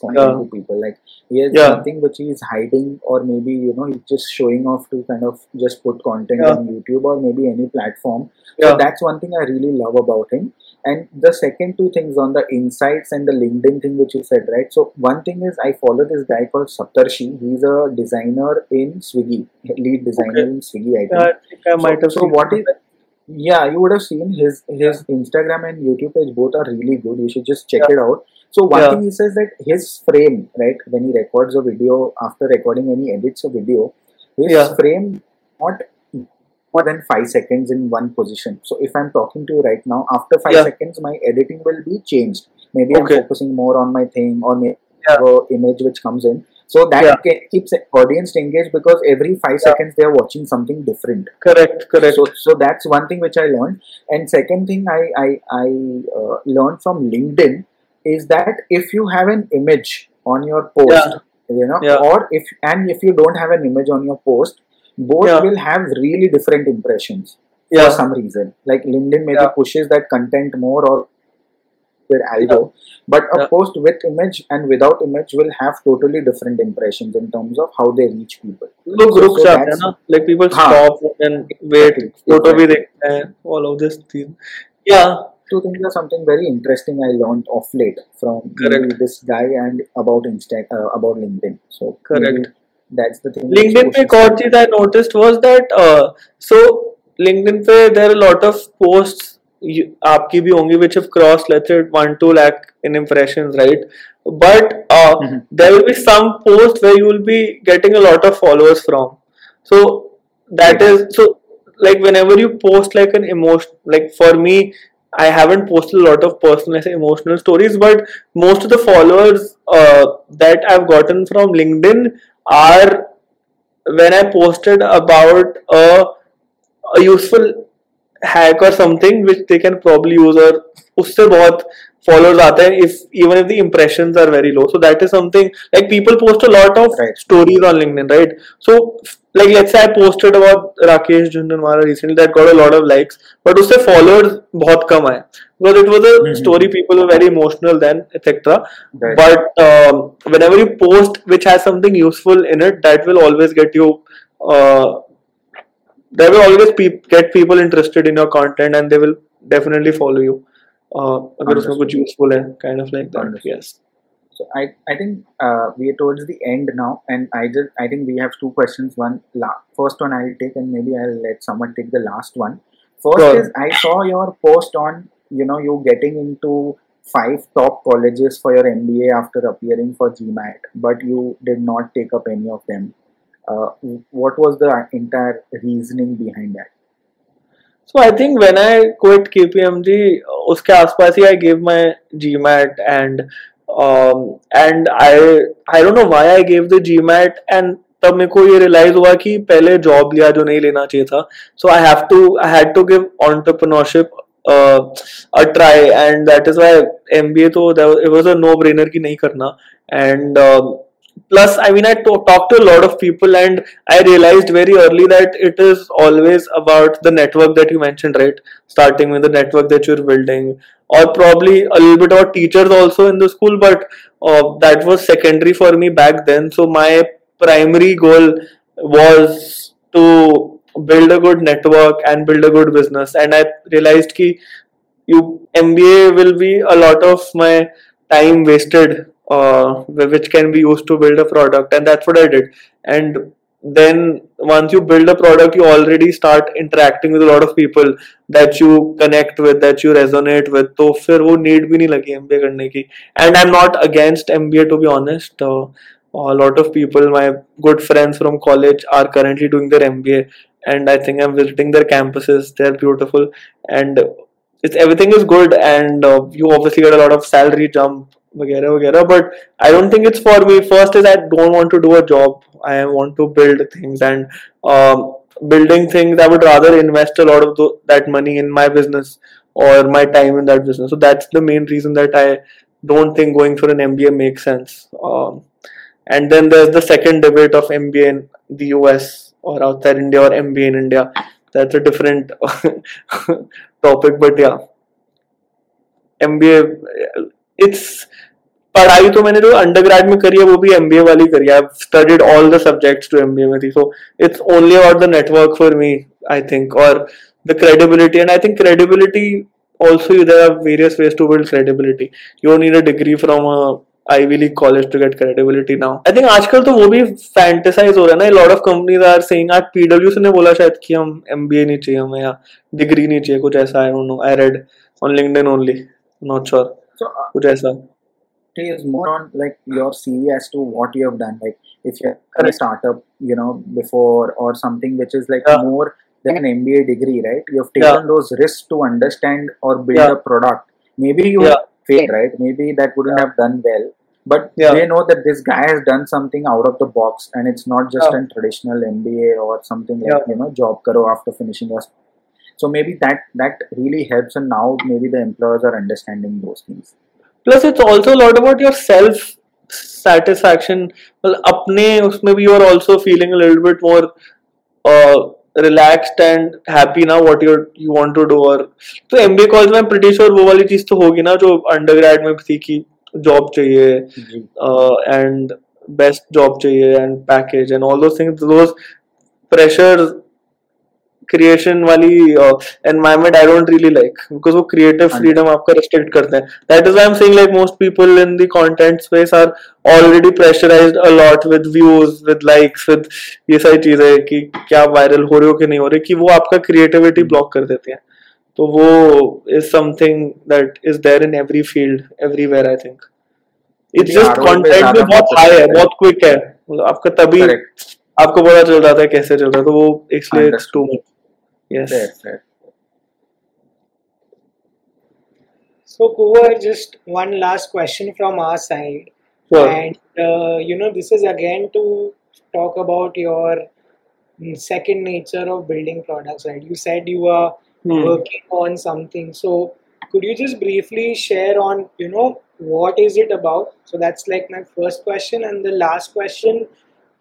content yeah. to people. Like he has yeah. nothing which he is hiding, or maybe you know he's just showing off to kind of just put content yeah. on YouTube or maybe any platform. So that's one thing I really love about him. And the second two things on the insights and the LinkedIn thing which you said, right? So one thing is I follow this guy called Saptarshi. He's a designer in Swiggy, lead designer Okay. in Swiggy, I think. Yeah, I think I might so, have so what is yeah you would have seen his his instagram and youtube page both are really good you should just check it out so one Yeah. thing he says that his frame right when he records a video after recording when he edits a video his Yeah. frame not more than five seconds in one position so if i'm talking to you right now after five Yeah. seconds my editing will be changed maybe i'm focusing more on my thing or maybe Yeah. image which comes in so that Yeah. ke- keeps audience engaged because every five Yeah. seconds they are watching something different Correct, correct. so, so that's one thing which I learned. And second thing I I, I uh, learned from LinkedIn is that if you have an image on your post, Yeah. you know, or if and if you don't have an image on your post, both yeah. will have really different impressions yeah. for some reason. Like LinkedIn maybe yeah. pushes that content more or their algo, but a post with image and without image will have totally different impressions in terms of how they reach people. Look, so, group so chat, na? like people haan. stop and wait, photo exactly. bhi and all of this thing. Yeah, two things are something very interesting I learned off late from this guy and about Insta uh, about LinkedIn. So correct maybe that's the thing. which LinkedIn पे pushes एक और me. चीज I noticed was that uh, so LinkedIn पे there are a lot of posts you, आपकी भी होंगी which have crossed let's say one two lakh in impressions right but uh, Mhm. there will be some posts where you will be getting a lot of followers from so that is so like whenever you post like an emotion like for me I haven't posted a lot of personal say, emotional stories, but most of the followers uh, that I've gotten from LinkedIn are when I posted about a, a useful hack or something which they can probably use or उससे बहुत followers aate hain if even if the impressions are very low so that is something like people post a lot of right. stories on linkedin right so like let's say i posted about rakesh Jhunjhunwala recently that got a lot of likes but usse followers bahut kam aaye because it was a mm-hmm. story people were very emotional then etc right. but um, whenever you post which has something useful in it that will always get you uh, that will always pe- get people interested in your content and they will definitely follow you अगर उसमें कुछ Understood. useful है kind of like that Understood. yes So I I think uh, we are towards the end now, and I just I think we have two questions. One la- first one I'll take, and maybe I'll let someone take the last one. First Sure. is I saw your post on you know you getting into five top colleges for your MBA after appearing for GMAT, but you did not take up any of them. Uh, what was the entire reasoning behind that? So I think when I quit KPMG, उसके आसपास ही I gave my GMAT and um, and I I don't know why I gave the GMAT and तब मेरे को ये realise हुआ कि पहले job लिया जो नहीं लेना चाहिए था। So I have to I had to give entrepreneurship a try and that is why M B A तो it was a no brainer की नहीं करना। And plus i mean i talked to a lot of people and i realized very early that it is always about the network that you mentioned right? Starting with the network that you're building. Or probably a little bit about teachers also in the school but uh, that was secondary for me back then. So my primary goal was to build a good network and build a good business. And i realized ki you mba will be a lot of my time wasted uh, which can be used to build a product and that's what i did and then once you build a product you already start interacting with a lot of people that you connect with that you resonate with तो फिर वो need भी नहीं लगी MBA करने की and I'm not against MBA to be honest uh, a lot of people my good friends from college are currently doing their MBA and I think I'm visiting their campuses they're beautiful and it's everything is good and uh, you obviously get a lot of salary jump वगैरह वगैरह but I don't think it's for me first is I don't want to do a job I want to build things and um, building things I would rather invest a lot of tho- that money in my business or my time in that business so that's the main reason that I don't think going for an MBA makes sense um, and then there's the second debate of MBA in the US or outside India or MBA in India that's a different topic but yeah MBA it's पढ़ाई तो मैंने जो under grade में करी है वो भी MBA वाली करी है। I studied all the subjects to MBA में थी so it's only about the network for me I think और the credibility and I think credibility also you there are various ways to build credibility you need a degree from Ivy League college to get credibility now I think आजकल तो वो भी fantasize हो रहा है ना lot of companies are saying आज PW से ने बोला शायद कि हम एम बी ए नहीं चाहिए हमें या डिग्री नहीं चाहिए कुछ ऐसा I don't know I read on LinkedIn only not sure कुछ ऐसा। Is more on like your CV as to what you have done. Like if you're a startup, you know, before or something which is like Yeah. more than an MBA degree, right? You have Yeah. taken those risks to understand or build Yeah. a product. Maybe you Yeah. failed, right? Maybe that wouldn't have done well. But they know that this guy has done something out of the box and it's not just a traditional MBA or something like, you know, job karo after finishing us. So maybe that that really helps and now maybe the employers are understanding those things. Plus, it's also a lot about your self satisfaction. Well, अपने उसमें भी you are also feeling a little bit more uh, relaxed and happy now what you you want to do और तो MBA college में I'm pretty sure वो वाली चीज तो होगी ना जो undergrad में थी कि जॉब चाहिए uh, and best job चाहिए and package and all those things those pressure creation वाली environment I don't really like because वो क्रिएटिव फ्रीडम आपका रिस्ट्रिक्ट करते हैं. That is I am saying like most people in the content space are already pressurised a lot with views with likes with ये सारी चीज़ें कि क्या viral हो रहे हो कि नहीं हो रहे कि वो आपका क्रिएटिविटी ब्लॉक कर देते हैं. तो वो is something that is there in every field everywhere I think it's just content में बहुत हाई है बहुत क्विक है. मतलब आपका तभी आपको पता चल रहा था कैसे चल रहा था तो वो इसलिए too much yes Fair, fair. So, Kunwar, just one last question from our side. sure And, uh, you know, this is again to talk about your mm, second nature of building products, right? You said you are Hmm. working on something. So, could you just briefly share on, you know, what is it about? So, that's like my first question. And the last question,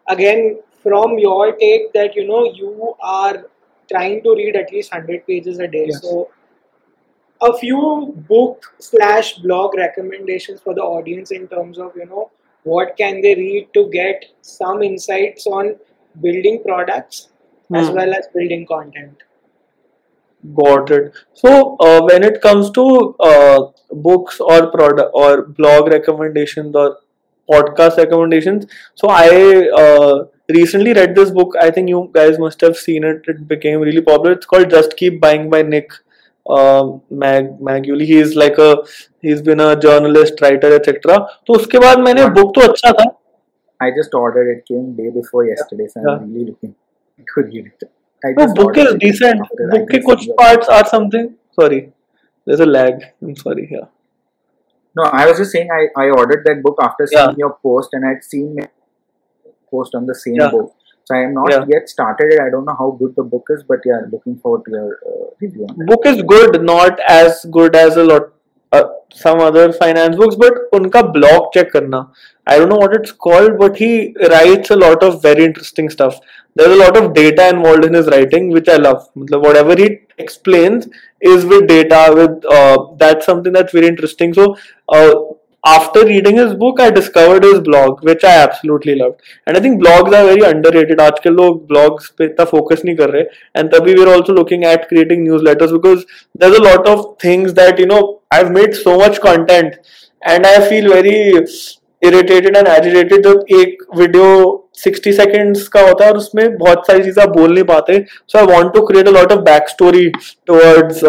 again, from your take, that, you know, you are trying to read at least 100 pages a day. Yes. So, a few book slash blog recommendations for the audience in terms of you know what can they read to get some insights on building products as Hmm. well as building content Got it. So uh, when it comes to uh, books or product or blog recommendations or podcast recommendations, so I uh, recently read this book. I think you guys must have seen it. It became really popular. It's called Just Keep Buying by Nick uh, Mag Maggiulli. He is like a he's been a journalist, writer, etc. So, उसके बाद मैंने book तो अच्छा I just ordered it came day before yesterday, so. I'm really looking to read it. I just no, book is decent. Book के parts are something. Sorry, there's a lag. I'm sorry. Yeah. No, I was just saying I, I ordered that book after seeing yeah. your post and I'd seen post on the same Yeah. book. So I am not Yeah. yet started it. I don't know how good the book is, but yeah, looking forward to your uh, review book is good not as good as a lot uh, some other finance books but unka blog check karna i don't know what it's called but he writes a lot of very interesting stuff there's a lot of data involved in his writing which i love whatever he explains is with data with uh, that's something that's very interesting so after reading his book i discovered his blog which i absolutely loved and i think blogs are very underrated आजकल लोग blogs पे इतना focus नहीं कर रहे and तभी we're also looking at creating newsletters because there's a lot of things that you know I've made so much content and I feel very irritated and agitated जब एक video सिक्सटी सेकेंड्स का होता है और उसमें बहुत सारी चीज़ें बोल नहीं पाते। So I want to create a lot of back story towards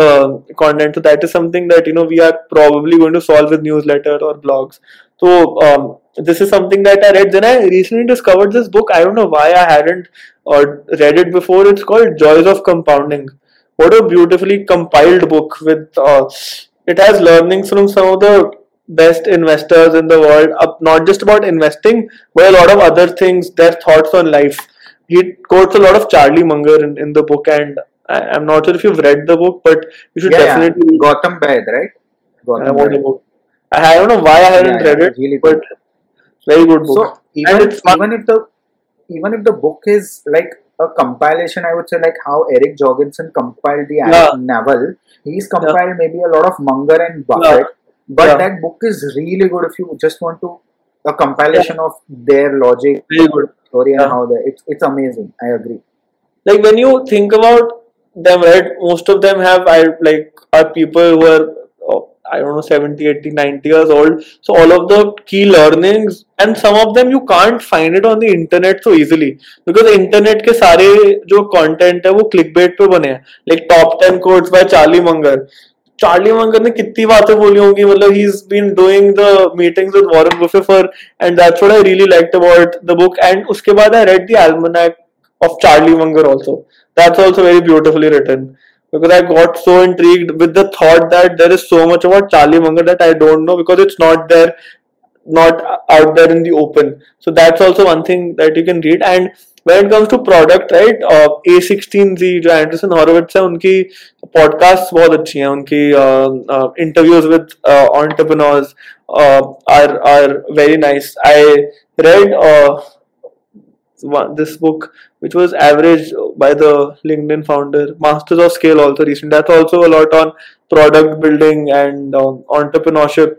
content that is something that you know we are probably going to solve with newsletter और ब्लॉग्स तो this is something that I read then I recently discovered this book I don't know why I hadn't read it before it's called Joys of Compounding what a beautifully compiled book with it has learnings from some of the best investors in the world. Up not just about investing, but a lot of other things. Their thoughts on life. He quotes a lot of Charlie Munger in, in the book, and I, I'm not sure if you've read the book, but you should Yeah, yeah. definitely. Gautam Baid, right? I Gautam want the book. I, I don't know why I haven't Yeah, read yeah, it, really but good. very good book. So even it's even if the even if the book is like a compilation, I would say like how Eric Jorgensen compiled the Yeah. novel. He's compiled maybe a lot of Munger and Buffett, but Yeah. that book is really good if you just want to a compilation of their logic, very good. story, and Yeah. how they it's it's amazing. I agree. like when you think about them right most of them have i like are people who are uh, i don't know 70 80 90 years old so all of the key learnings and some of them you can't find it on the internet so easily because internet के सारे जो content है वो clickbait पे बने हैं like top 10 quotes by Charlie Munger Charlie Munger ने कितनी बातें बोली होंगी मतलब he is been doing the meetings with Warren Buffett for and that's what I really liked about the book and उसके बाद I read the Almanack of Charlie Munger also. That's also very beautifully written. Because I got so intrigued with the thought that there is so much about Charlie Munger that I don't know because it's not there, not out there in the open. So that's also one thing that you can read. And when it comes to product, right? Uh, A16Z जो Anderson Horowitz है उनकी podcast बहुत अच्छी हैं उनकी interviews with entrepreneurs uh, are are very nice. I read uh, one, this book which was average by the LinkedIn founder, Masters of Scale also recent. That's also a lot on product building and um, entrepreneurship.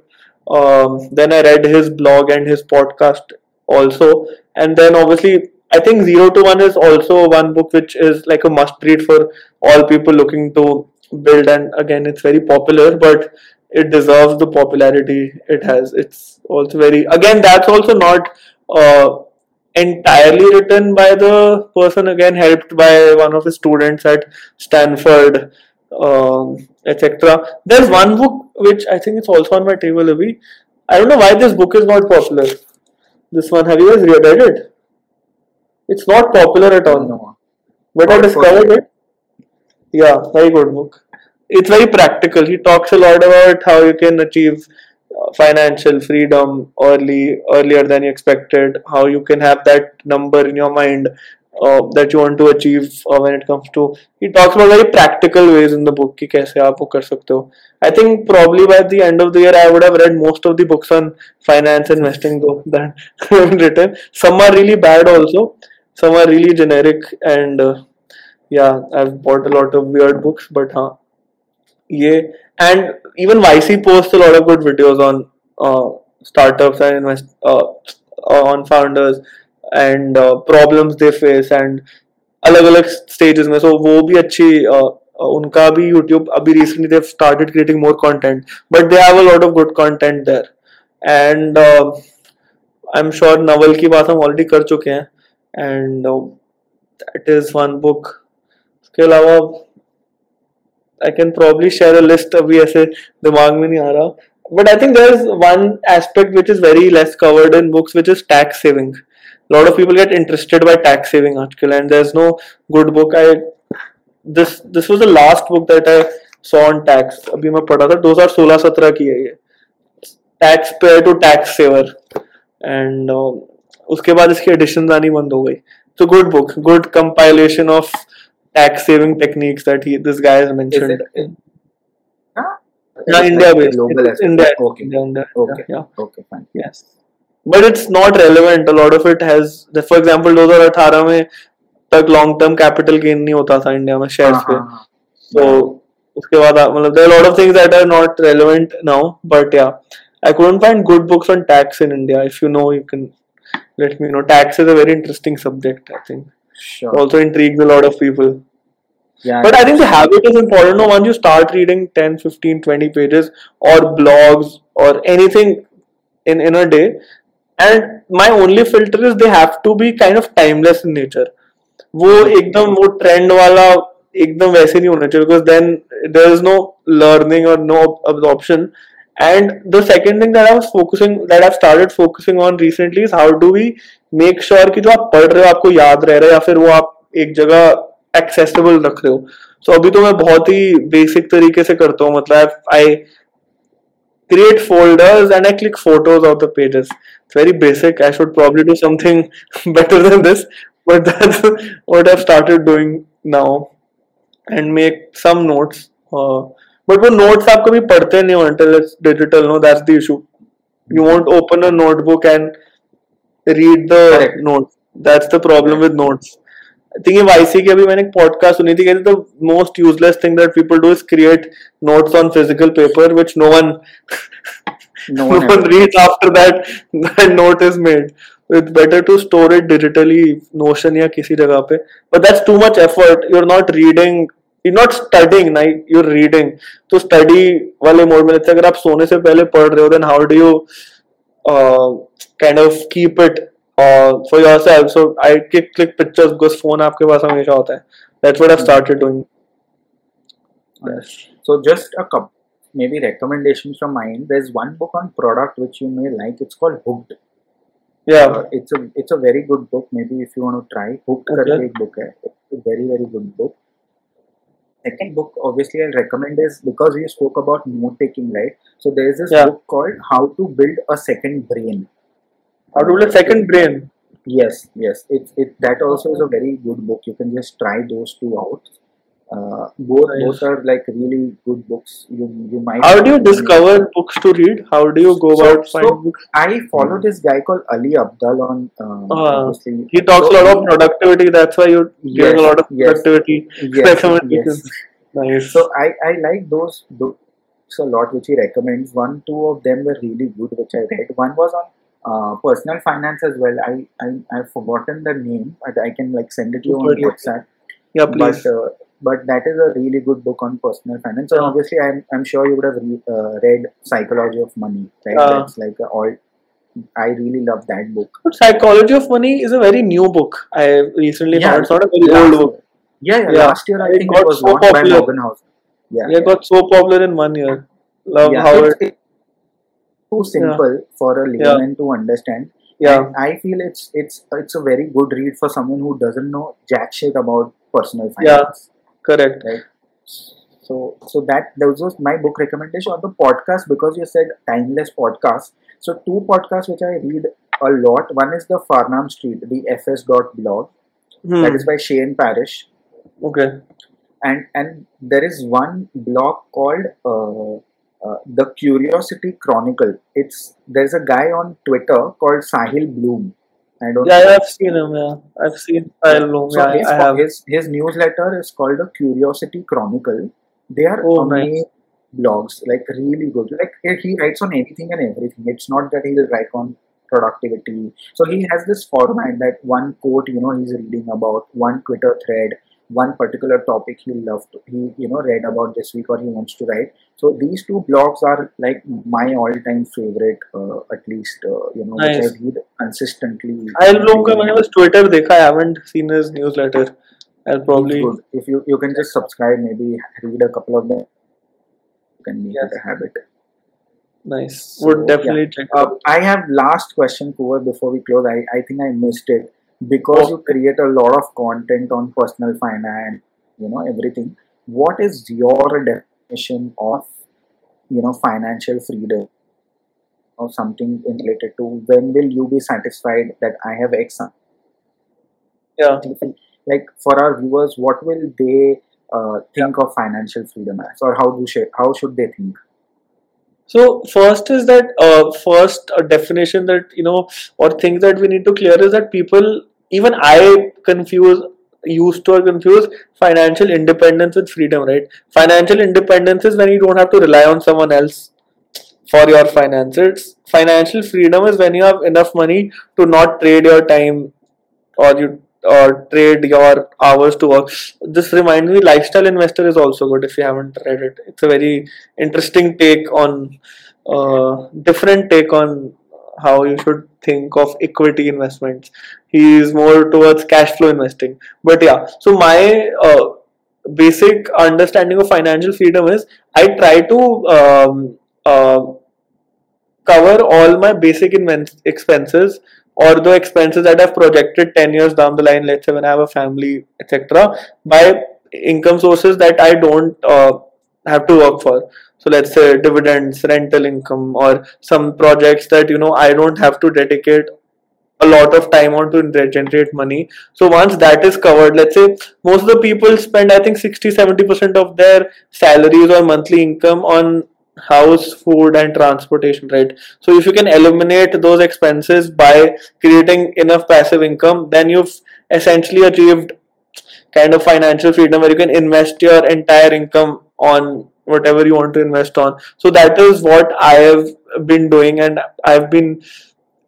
Um, then I read his blog and his podcast also, and then obviously I think Zero to One is also one book which is like a must read for all people looking to build. And again, it's very popular, but it deserves the popularity it has. It's also very again that's also not. Uh, entirely written by the person again helped by one of his students at stanford um, etc there's one book which i think it's also on my table Abhi. i don't know why this book is not popular this one have you guys read it it's not popular at all now. But not I discovered it. Yeah, very good book. It's very practical. He talks a lot about how you can achieve uh, financial freedom early earlier than you expected how you can have that number in your mind uh, that you want to achieve uh, when it comes to he talks about very practical ways in the book ki kaise aap kar sakte ho. I think probably by the end of the year I would have read most of the books on finance investing though that have been written some are really bad also some are really generic and uh, yeah I've bought a lot of weird books but हाँ ये and even YC posts a lot of good videos on uh, startups and invest uh, uh, on founders and uh, problems they face and अलग अलग stages में so वो भी अच्छी uh, uh, उनका भी YouTube अभी recently they've started creating more content but they have a lot of good content there and uh, I'm sure Naval की बात हम already कर चुके हैं and that is one book उसके अलावा I can probably share a list अभी ऐसे दिमाग में नहीं आ रहा. But I think there is one aspect which is very less covered in books which is tax saving lot of people get interested by tax saving and there is no good book I this this was the last book that I saw on tax अभी मैं पढ़ा था 2016 17 की है ये. Taxpayer to tax saver and उसके बाद इसकी एडिशन आनी बंद हो गई तो good book good compilation of tax saving techniques that he this guy has mentioned India based. Global it's India. Okay. India, India. Okay. Yeah. Okay. Fine. Yes. But it's not relevant. A lot of it has. For में तक long term capital gain नहीं होता था India में share पे सो उसके बाद मतलब there lot of things that are not relevant now but yeah I couldn't find good books on tax in India if you know you can let me know. Tax is a very interesting subject. I think Sure. also intrigues a lot of people. Yeah. But I think the habit is important. No, once you start reading 10, 15, 20 pages or blogs or anything in, in a day, and my only filter is they have to be kind of timeless in nature. वो एकदम वो trend वाला एकदम वैसे नहीं होना चाहिए because then there is no learning और no absorption and the second thing that I was focusing that I've started focusing on recently is how do we make sure कि जो आप पढ़ हो आपको याद रह रहा है या फिर वो आप एक जगह एक्सेसिबल रख रहे हो सो so, अभी तो मैं बहुत ही बेसिक तरीके से करता हूँ मतलब I create folders and I click photos of the pages. It's very basic. I should probably do something better than this, but that's what I've started doing now and make some notes. Uh, but वो notes आप कभी पढ़ते नहीं हो until digital no that's the issue you want open a notebook and read the note that's the problem with notes think ये YC की अभी मैंने एक पॉडकास्ट सुनी थी कहती the most useless thing that people do is create notes on physical paper which no one no one, no one reads after that that note is made. It's better to store या किसी जगह पे. But that's too much effort you are not reading you not studying ना you reading तो study वाले mode में रहते अगर आप सोने से पहले पढ़ रहे हो then how do you kind of keep it for yourself so I के क्लिक पिक्चर्स बिकॉज़ फ़ोन आपके पास हमेशा होता है। That's what I started doing so just a cup maybe recommendation from my and there is one book on product which you may like it's called hooked yeah it's a it's a very good book maybe if you want to try hooked करके एक book है. Very very good book Second book, obviously, I'll recommend is because we spoke about note taking, right? So there is this Yeah. book called How to Build a Second Brain. how to build a second brain Yes, yes. It, it that also is a very good book. You can just try those two out. Uh, both Nice. both are like really good books. You you might. how do you not- discover books to read how do you go So- about so finding books I follow this guy called Ali Abdaal on. Um, obviously, he talks a lot of productivity that's why you're giving Yes, a lot of productivity yes, recommendations yes. nice So I I like those books a lot, which he recommends. One two of them were really good, which I read. One was on. Uh, personal finance as well. I, I I've forgotten the name, but I can like send it to you on WhatsApp. yeah please But uh, but that is a really good book on personal finance. And Yeah. obviously, I'm I'm sure you would have re- uh, read Psychology of Money, right? Yeah. That's like a all. I really love that book. But psychology of money is a very new book i recently Yeah, found it's not a very old book Yeah, yeah. Yeah. Last year I It think it was so by. Morgan Housel. Yeah, yeah, it got so popular in one year love yeah. how it's, it it's too simple for a layman to understand. yeah And I feel it's it's it's a very good read for someone who doesn't know jack shit about personal Yeah. finance. Correct right? So, so that those was my book recommendation on the podcast because you said timeless podcast. So, two podcasts which I read a lot. One is the Farnham Street, the FS dot blog, Hmm. that is by Shane Parrish, okay and and there is one blog called uh, uh, the Curiosity Chronicle. It's there's a guy on Twitter called Sahil Bloom. I don't yeah, i've seen him yeah i've seen Kyle Bloom. So yeah his, i have his his newsletter is called the Curiosity Chronicle. They are Oh, amazing blogs, like really good. Like he- he writes on anything and everything. It's not that he will write on productivity. So he has this format that one quote, you know, he's reading about one Twitter thread, one particular topic he loved he you know read about this week or he wants to write. So these two blogs are like my all-time favorite uh, at least uh, you know nice. which i read consistently. I'll look was twitter dekha i haven't seen his newsletter. I'll probably if you you can just subscribe maybe read a couple of them. You can make yes. it a habit. Nice. So, would definitely yeah. check uh, i have last question Kunwar, before we close. I i think i missed it because you create a lot of content on personal finance, you know everything. What is your definition of you know financial freedom? Or something related to when will you be satisfied that I have X yeah. Like for our viewers what will they uh, think of financial freedom as? Or how do sh- how should they think So first is that uh, first a definition that you know or things that we need to clear is that people even I confuse used to or confuse financial independence with freedom right? Financial independence is when you don't have to rely on someone else for your finances. Financial freedom is when you have enough money to not trade your time or you or trade your hours to work. This reminds me lifestyle investor is also good if you haven't read it. It's a very interesting take on uh, different take on how you should think of equity investments. He is more towards cash flow investing. But yeah so my uh, basic understanding of financial freedom is i try to um, uh, cover all my basic expenses or the expenses that I've projected 10 years down the line, let's say when I have a family, etc., by income sources that I don't uh, have to work for. So let's say dividends, rental income, or some projects that you know I don't have to dedicate a lot of time on to generate money. So once that is covered, let's say most of the people spend I think 60 70% of their salaries or monthly income on house, food, and transportation, right? So if you can eliminate those expenses by creating enough passive income, then you've essentially achieved kind of financial freedom where you can invest your entire income on whatever you want to invest on. So that is what I have been doing, and I've been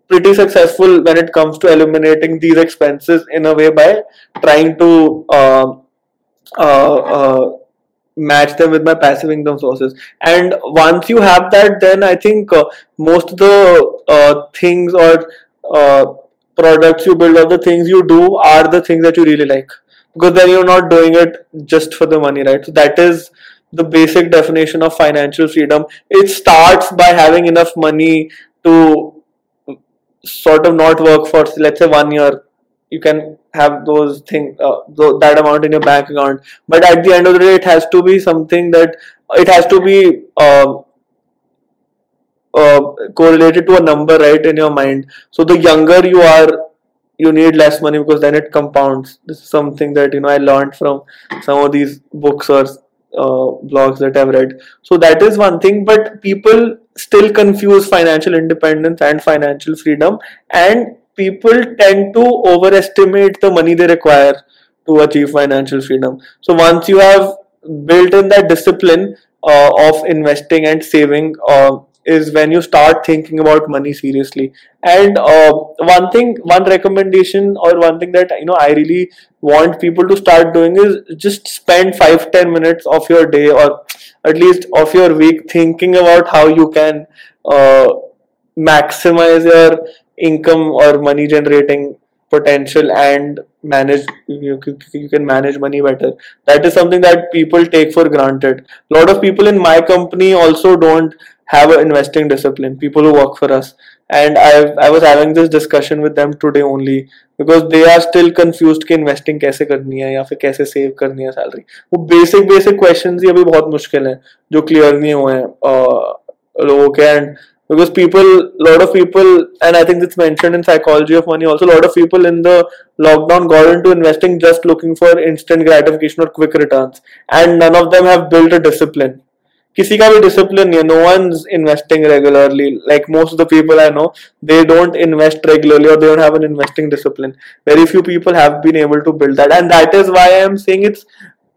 pretty successful when it comes to eliminating these expenses in a way by trying to uh, uh, uh, match them with my passive income sources. And once you have that then i think uh, most of the uh, things or uh, products you build or the things you do are the things that you really like. Because then you're not doing it just for the money right? So that is the basic definition of financial freedom. It starts by having enough money to sort of not work for let's say one year. You can have those things uh, th- that amount in your bank account. But at the end of the day it has to be something that it has to be uh, uh, correlated to a number right in your mind. So the younger you are you need less money because then it compounds. This is something that you know i learned from some of these books or uh, blogs that i've read. So that is one thing but people still confuse financial independence and financial freedom and people tend to overestimate the money they require to achieve financial freedom. So once you have built in that discipline uh, of investing and saving uh, is when you start thinking about money seriously. And uh, one thing one recommendation or one thing that you know i really want people to start doing is just spend five ten minutes of your day or at least of your week thinking about how you can uh, maximize your income और money generating potential and manage you can manage money better that is something that people take for granted lot of people in my company also don't have investing discipline people who work for us and I was having this discussion with them today only because they are still confuse कि investing कैसे करनी है या फिर कैसे save करनी है salary वो बेसिक बेसिक क्वेश्चन ही अभी बहुत मुश्किल है जो क्लियर नहीं हुए हैं लोगों के. And because people lot of people and i think it's mentioned in psychology of money also a lot of people in the lockdown got into investing just looking for instant gratification or quick returns and none of them have built a discipline किसी का भी discipline नहीं है no one's investing regularly like most of the people I know they don't invest regularly or they don't have an investing discipline very few people have been able to build that and that is why I am saying it's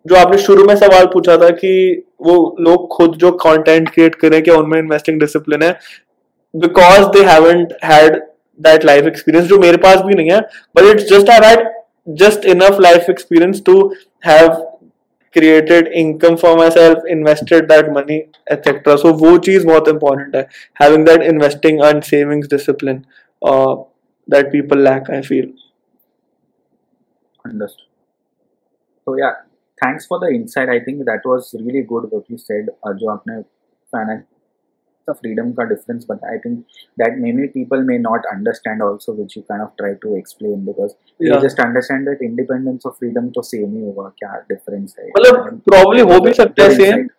जो आपने शुरू में सवाल पूछा था कि वो लोग खुद जो कंटेंट क्रिएट करें क्या उनमें इन्वेस्टिंग डिसिप्लिन है? Because they haven't had that life experience जो मेरे पास भी नहीं है but it's just I had just enough life experience to have created income for myself invested that money etcetera so वो चीज़ बहुत इंपॉर्टेंट है having that investing and savings discipline that people lack I feel understood तो yeah thanks for the insight. I think that was really good what you said. Uh, जो आपने financial freedom का difference but I think that many people may not understand also which you kind of try to explain because Yeah. they just understand that independence of freedom तो same ही होगा क्या difference है मतलब probably हो भी सकता है same insight.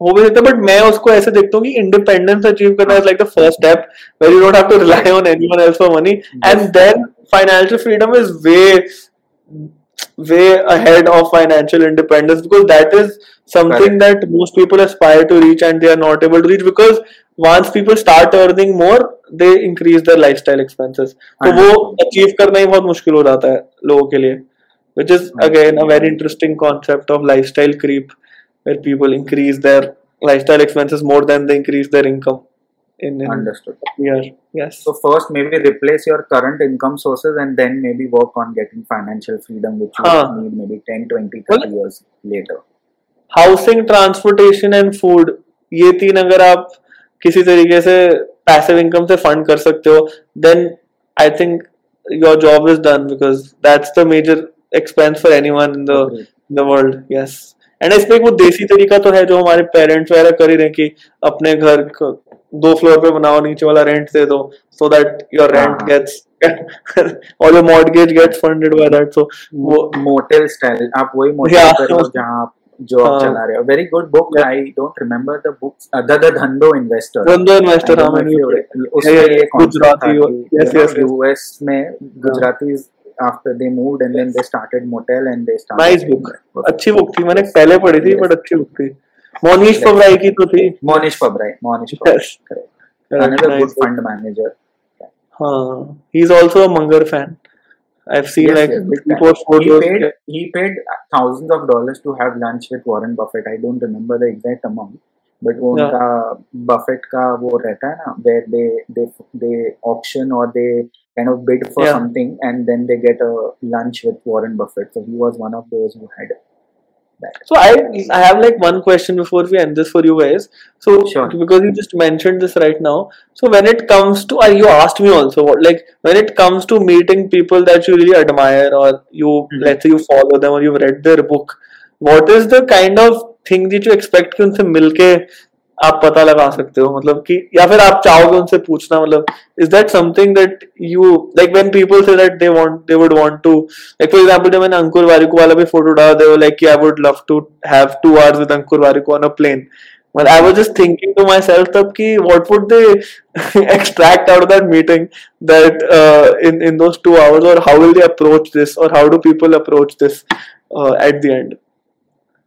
हो भी सकता है बट मैं उसको ऐसे देखता हूँ कि इंडिपेंडेंस अचीव करना is like the first step where you don't have to rely on anyone else for money and then financial freedom is way way ahead of financial independence because that is something that most people aspire to reach and they are not able to reach because once people start earning more they increase their lifestyle expenses तो वो achieve करना ही बहुत मुश्किल हो जाता है लोगों के लिए which is again a very interesting concept of lifestyle creep where people increase their lifestyle expenses more than they increase their income in, in Understood. a year yes So first maybe replace your current income sources and then maybe work on getting financial freedom which you हाँ. need maybe 10, 20, 30 years later. Housing transportation and food ये तीन अगर आप किसी तरीके से passive income से fund कर सकते हो then I think your job is done because that's the major expense for anyone in the Agreed. The world yes And इसमें एक वो देसी तरीका तो है जो हमारे पेरेंट्स वगैरह कर ही रहे कि अपने घर दो फ्लोर पे बनाओ नीचे वाला रेंट दे दो so that your rent. Gets और your mortgage gets funded by that so वो मोटेल स्टाइल आप वही मोटेल Yeah. करो जहाँ आप जॉब हाँ. चला रहे हो very good book I don't remember the book the the Dhandho investor Dhandho investor हाँ मैंने yeah, ये गुजराती, yes, yes. यूएस में Gujarati after they moved and then they started motel and they started nice book अच्छी book थी मैंने पहले पढ़ी थी बट अच्छी बुक थी मोनीश Yes. पबराई की तो थी Monish Pabrai Monish Pabrai Yes. correct. Correct, another nice good book. fund manager हाँ he's also a Munger fan I've seen Yes, like yes, big three, fan. four he photos paid he paid thousands of dollars to have lunch with Warren Buffett. I don't remember the exact amount, but वो Yeah. उनका Buffett का वो रहता है ना where they they they auction or they kind of bid for Yeah. something and then they get a lunch with Warren Buffett. So he was one of those who had that. So I I have like one question before we end this for you guys. So Sure. because you just mentioned this right now. So when it comes to uh, you asked me also what like when it comes to meeting people that you really admire or you Mhm. let's say you follow them or you've read their book, what is the kind of thing जो expect की उनसे मिलके आप पता लगा सकते हो मतलब कि, या फिर आप चाहोगे उनसे पूछना मतलब is that something that you like when people say that they want they would want to like for example जब मैंने अंकुर वारिकु वाला भी फ़ोटो डाला they like I would love to have two hours with Ankur Warikoo on a plane मतलब I was just thinking to myself तब कि what would they extract out of that meeting that in in those two hours और how will they approach this और how do people approach this at the end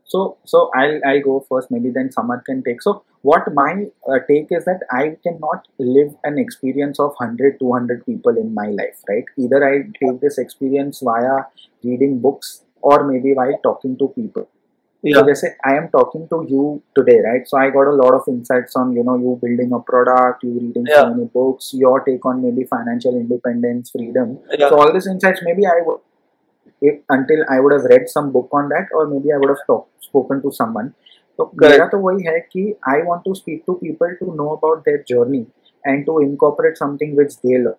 So, so I'll I'll go first. Maybe then Samarth can take. So, what my uh, take is that I cannot live an experience of 100, 200 people in my life, right? Either I take this experience via reading books or maybe by talking to people. So, yeah they say I am talking to you today, right? So, I got a lot of insights on you know you building a product, you reading so many books, your take on maybe financial independence, freedom. yeah So all these insights, maybe I would, if until I would have read some book on that, or maybe I would have talk, spoken to someone. तो Correct. मेरा तो वही है कि I want to speak to people to know about their journey and to incorporate something which they learn.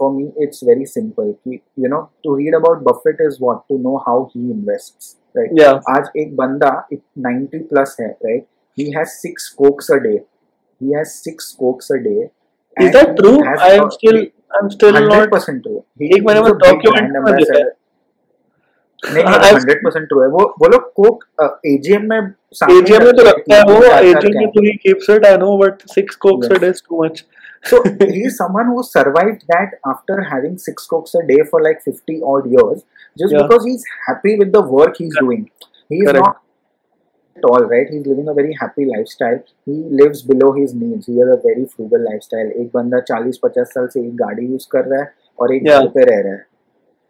For me, it's very simple. कि you know to read about Buffett is what to know how he invests, right? yeah आज एक बंदा 90 plus है, right? He has six cokes a day. He has six cokes a day. is and that he true has I am a- still I'm still hundred not percent true एक मैंने वो document में देखा है। नहीं hundred percent true है वो वो लोग कोक एजीएम में AGM में तो रखता है वो AGM में तो he keeps it I know but six cokes a Yes. day is so he is someone who survived that after having six cokes a day for like 50 odd years just Yeah. because he's happy with the work he's doing he is Correct. not all right he's living a very happy lifestyle he lives below his needs he has a very frugal lifestyle एक बंदा 40-50 साल से एक गाड़ी use कर रहा है और एक Yeah. घर पे रह रहा है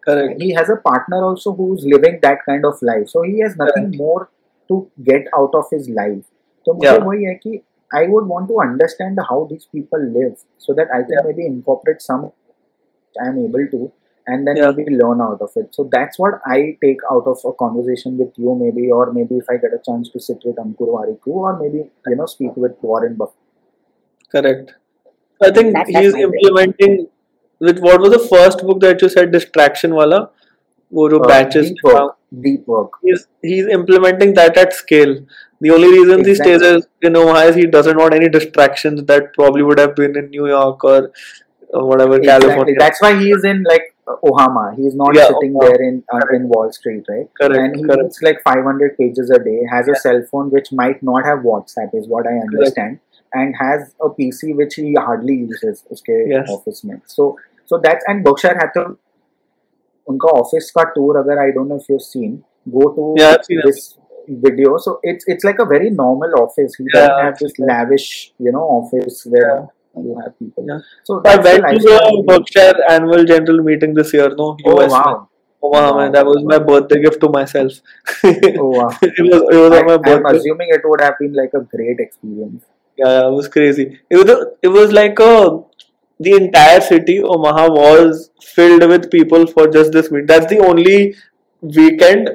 correct he has a partner also who's living that kind of life so he has nothing more to get out of his life तो मुझे Yeah. वही है कि I would want to understand how these people live so that I can Yeah. maybe incorporate some I am able to and then Yeah. maybe learn out of it. So that's what I take out of a conversation with you maybe or maybe if I get a chance to sit with Ankur Warikoo or maybe you know speak with Warren Buffett. correct I think That- he's my way. implementing with what was the first book that you said distraction wala वो जो Uh, batches deep work. Deep work. he's he's implementing that at scale. The only reason he stays Exactly. is in Omaha is he doesn't want any distractions that probably would have been in New York or whatever Exactly. California. That's why he is in like Ohama. He's not Yeah, sitting Omaha. there in uh, in Wall Street, right? correct, and he correct. reads like 500 pages a day, has a cell phone which might not have WhatsApp, is what I understand, and has a PC which he hardly uses उसके Yes. office में. So so that's and Berkshire Hathaway उनका office का tour अगर I don't know if you seen go to Yeah, I've seen it. This video so it's it's like a very normal office he Yeah, doesn't have this yeah. lavish you know office where Yeah. you have people Yeah. so I that's the went to the Berkshire annual general meeting this year. No, oh US. wow में. Omaha, man. That was my birthday gift to myself. oh wow it was it was I, on my I'm assuming it would have been like a great experience. Yeah, yeah, it was crazy. It was a, it was like a the entire city Omaha was filled with people for just this meet. That's the only weekend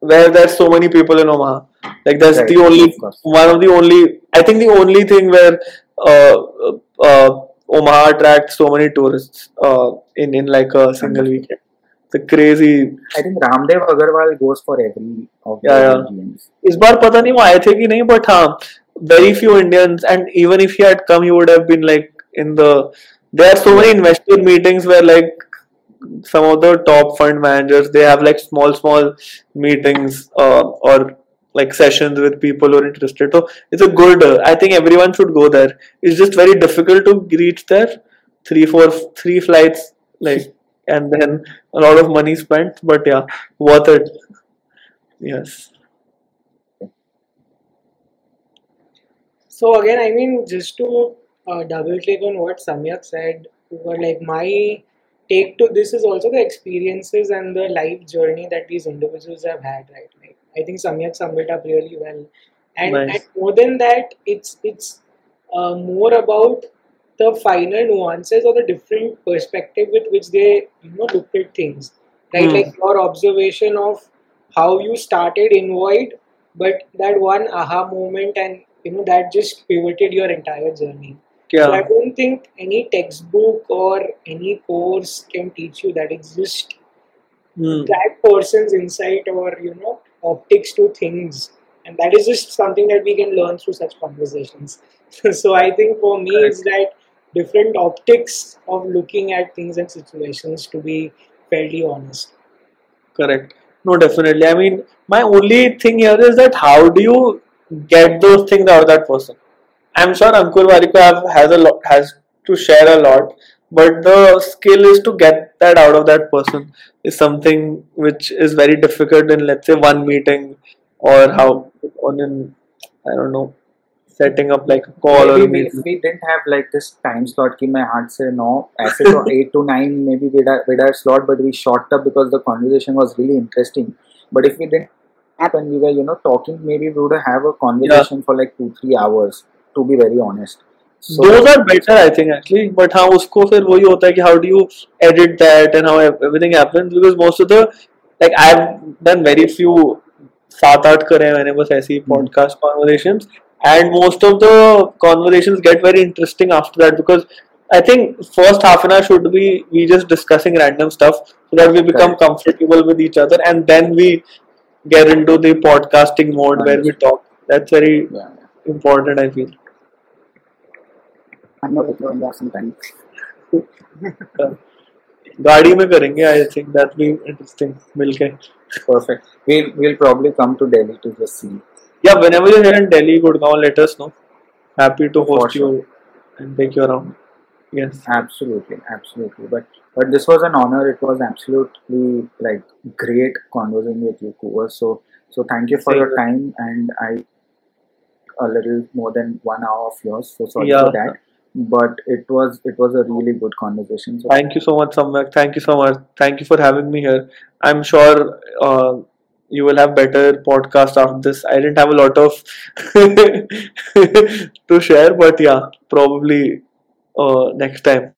where there's so many people in Omaha. Like that's Right, the only of one of the only I think the only thing where uh, uh, uh, uh, uh, Omaha attracts so many tourists in in like a single weekend. It's crazy. I think Raamdeo Agrawal goes for every of yeah, the yeah. Indians. इस बार पता नहीं वो आए थे कि but हाँ very few Indians and even if he had come he would have been like in the there are so many investor meetings where like some of the top fund managers they have like small small meetings uh, or like sessions with people who are interested. So it's a good uh, I think everyone should go there. It's just very difficult to reach there. Three four three flights like and then a lot of money spent but yeah worth it. Yes. So again, I mean, just to uh, double click on what Samyak said, or like my take to this is also the experiences and the life journey that these individuals have had, right? I think Samyak summed it up really well, and, Nice. and more than that, it's it's uh, more about the finer nuances or the different perspective with which they you know looked at things, right? Hmm. Like your observation of how you started Invoid, but that one aha moment and you know that just pivoted your entire journey. So I don't think any textbook or any course can teach you that. It's just hmm. that person's insight or you know optics to things, and that is just something that we can learn through such conversations. so I think for me, it's that different optics of looking at things and situations to be fairly honest. Correct. No, definitely. I mean, my only thing here is that how do you get those things out of that person? I'm sure Ankur have, has a lot, has to share a lot, but the skill is to get that out of that person is something which is very difficult in let's say one meeting or hmm. how on in i don't know setting up like a call maybe or we, meeting. we didn't have like this time slot ki my heart say no aise to 8 to 9 maybe we had a slot but we shot up because the conversation was really interesting but if we didn't happen we were you know talking maybe we would have a conversation yeah. for like 2 3 hours to be very honest Those are better, I think, actually. But हाँ उसको फिर वही होता है कि how do you edit that and how ev- everything happens because most of the like I've done very few सात आठ करे हैं मैंने बस ऐसी podcast conversations and most of the conversations get very interesting after that because I think first half an hour should be we just discussing random stuff so that we become Correct. comfortable with each other and then we get into the podcasting mode where we talk. That's very yeah, important, I feel. I'm not ignoring that sometimes. गाड़ी में करेंगे I think that be interesting मिलके perfect we'll we'll probably come to delhi to just see yeah whenever you're here in delhi gurgaon let us know happy to host sure. you and take you around yes absolutely absolutely but but this was an honor it was absolutely like great conversing with you Kunwar. so so thank you for Same. your time and i a little more than one hour of yours so sorry yeah. for that but it was it was a really good conversation. So. Thank you so much Samyak. Thank you so much. Thank you for having me here. I'm sure uh, you will have better podcast after this. I didn't have a lot of to share but yeah probably uh, next time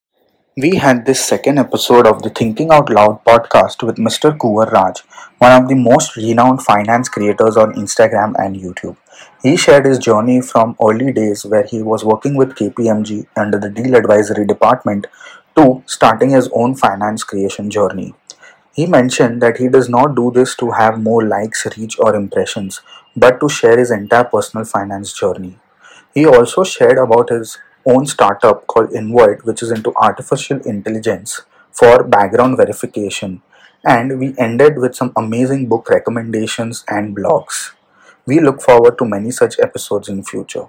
We had this second episode of the Thinking Out Loud podcast with Mr. Kunwar Raj, one of the most renowned finance creators on Instagram and YouTube. He shared his journey from early days where he was working with KPMG under the deal advisory department to starting his own finance creation journey. He mentioned that he does not do this to have more likes, reach, or impressions, but to share his entire personal finance journey. He also shared about his own startup called Invoid, which is into artificial intelligence for background verification. And we ended with some amazing book recommendations and blogs. We look forward to many such episodes in future.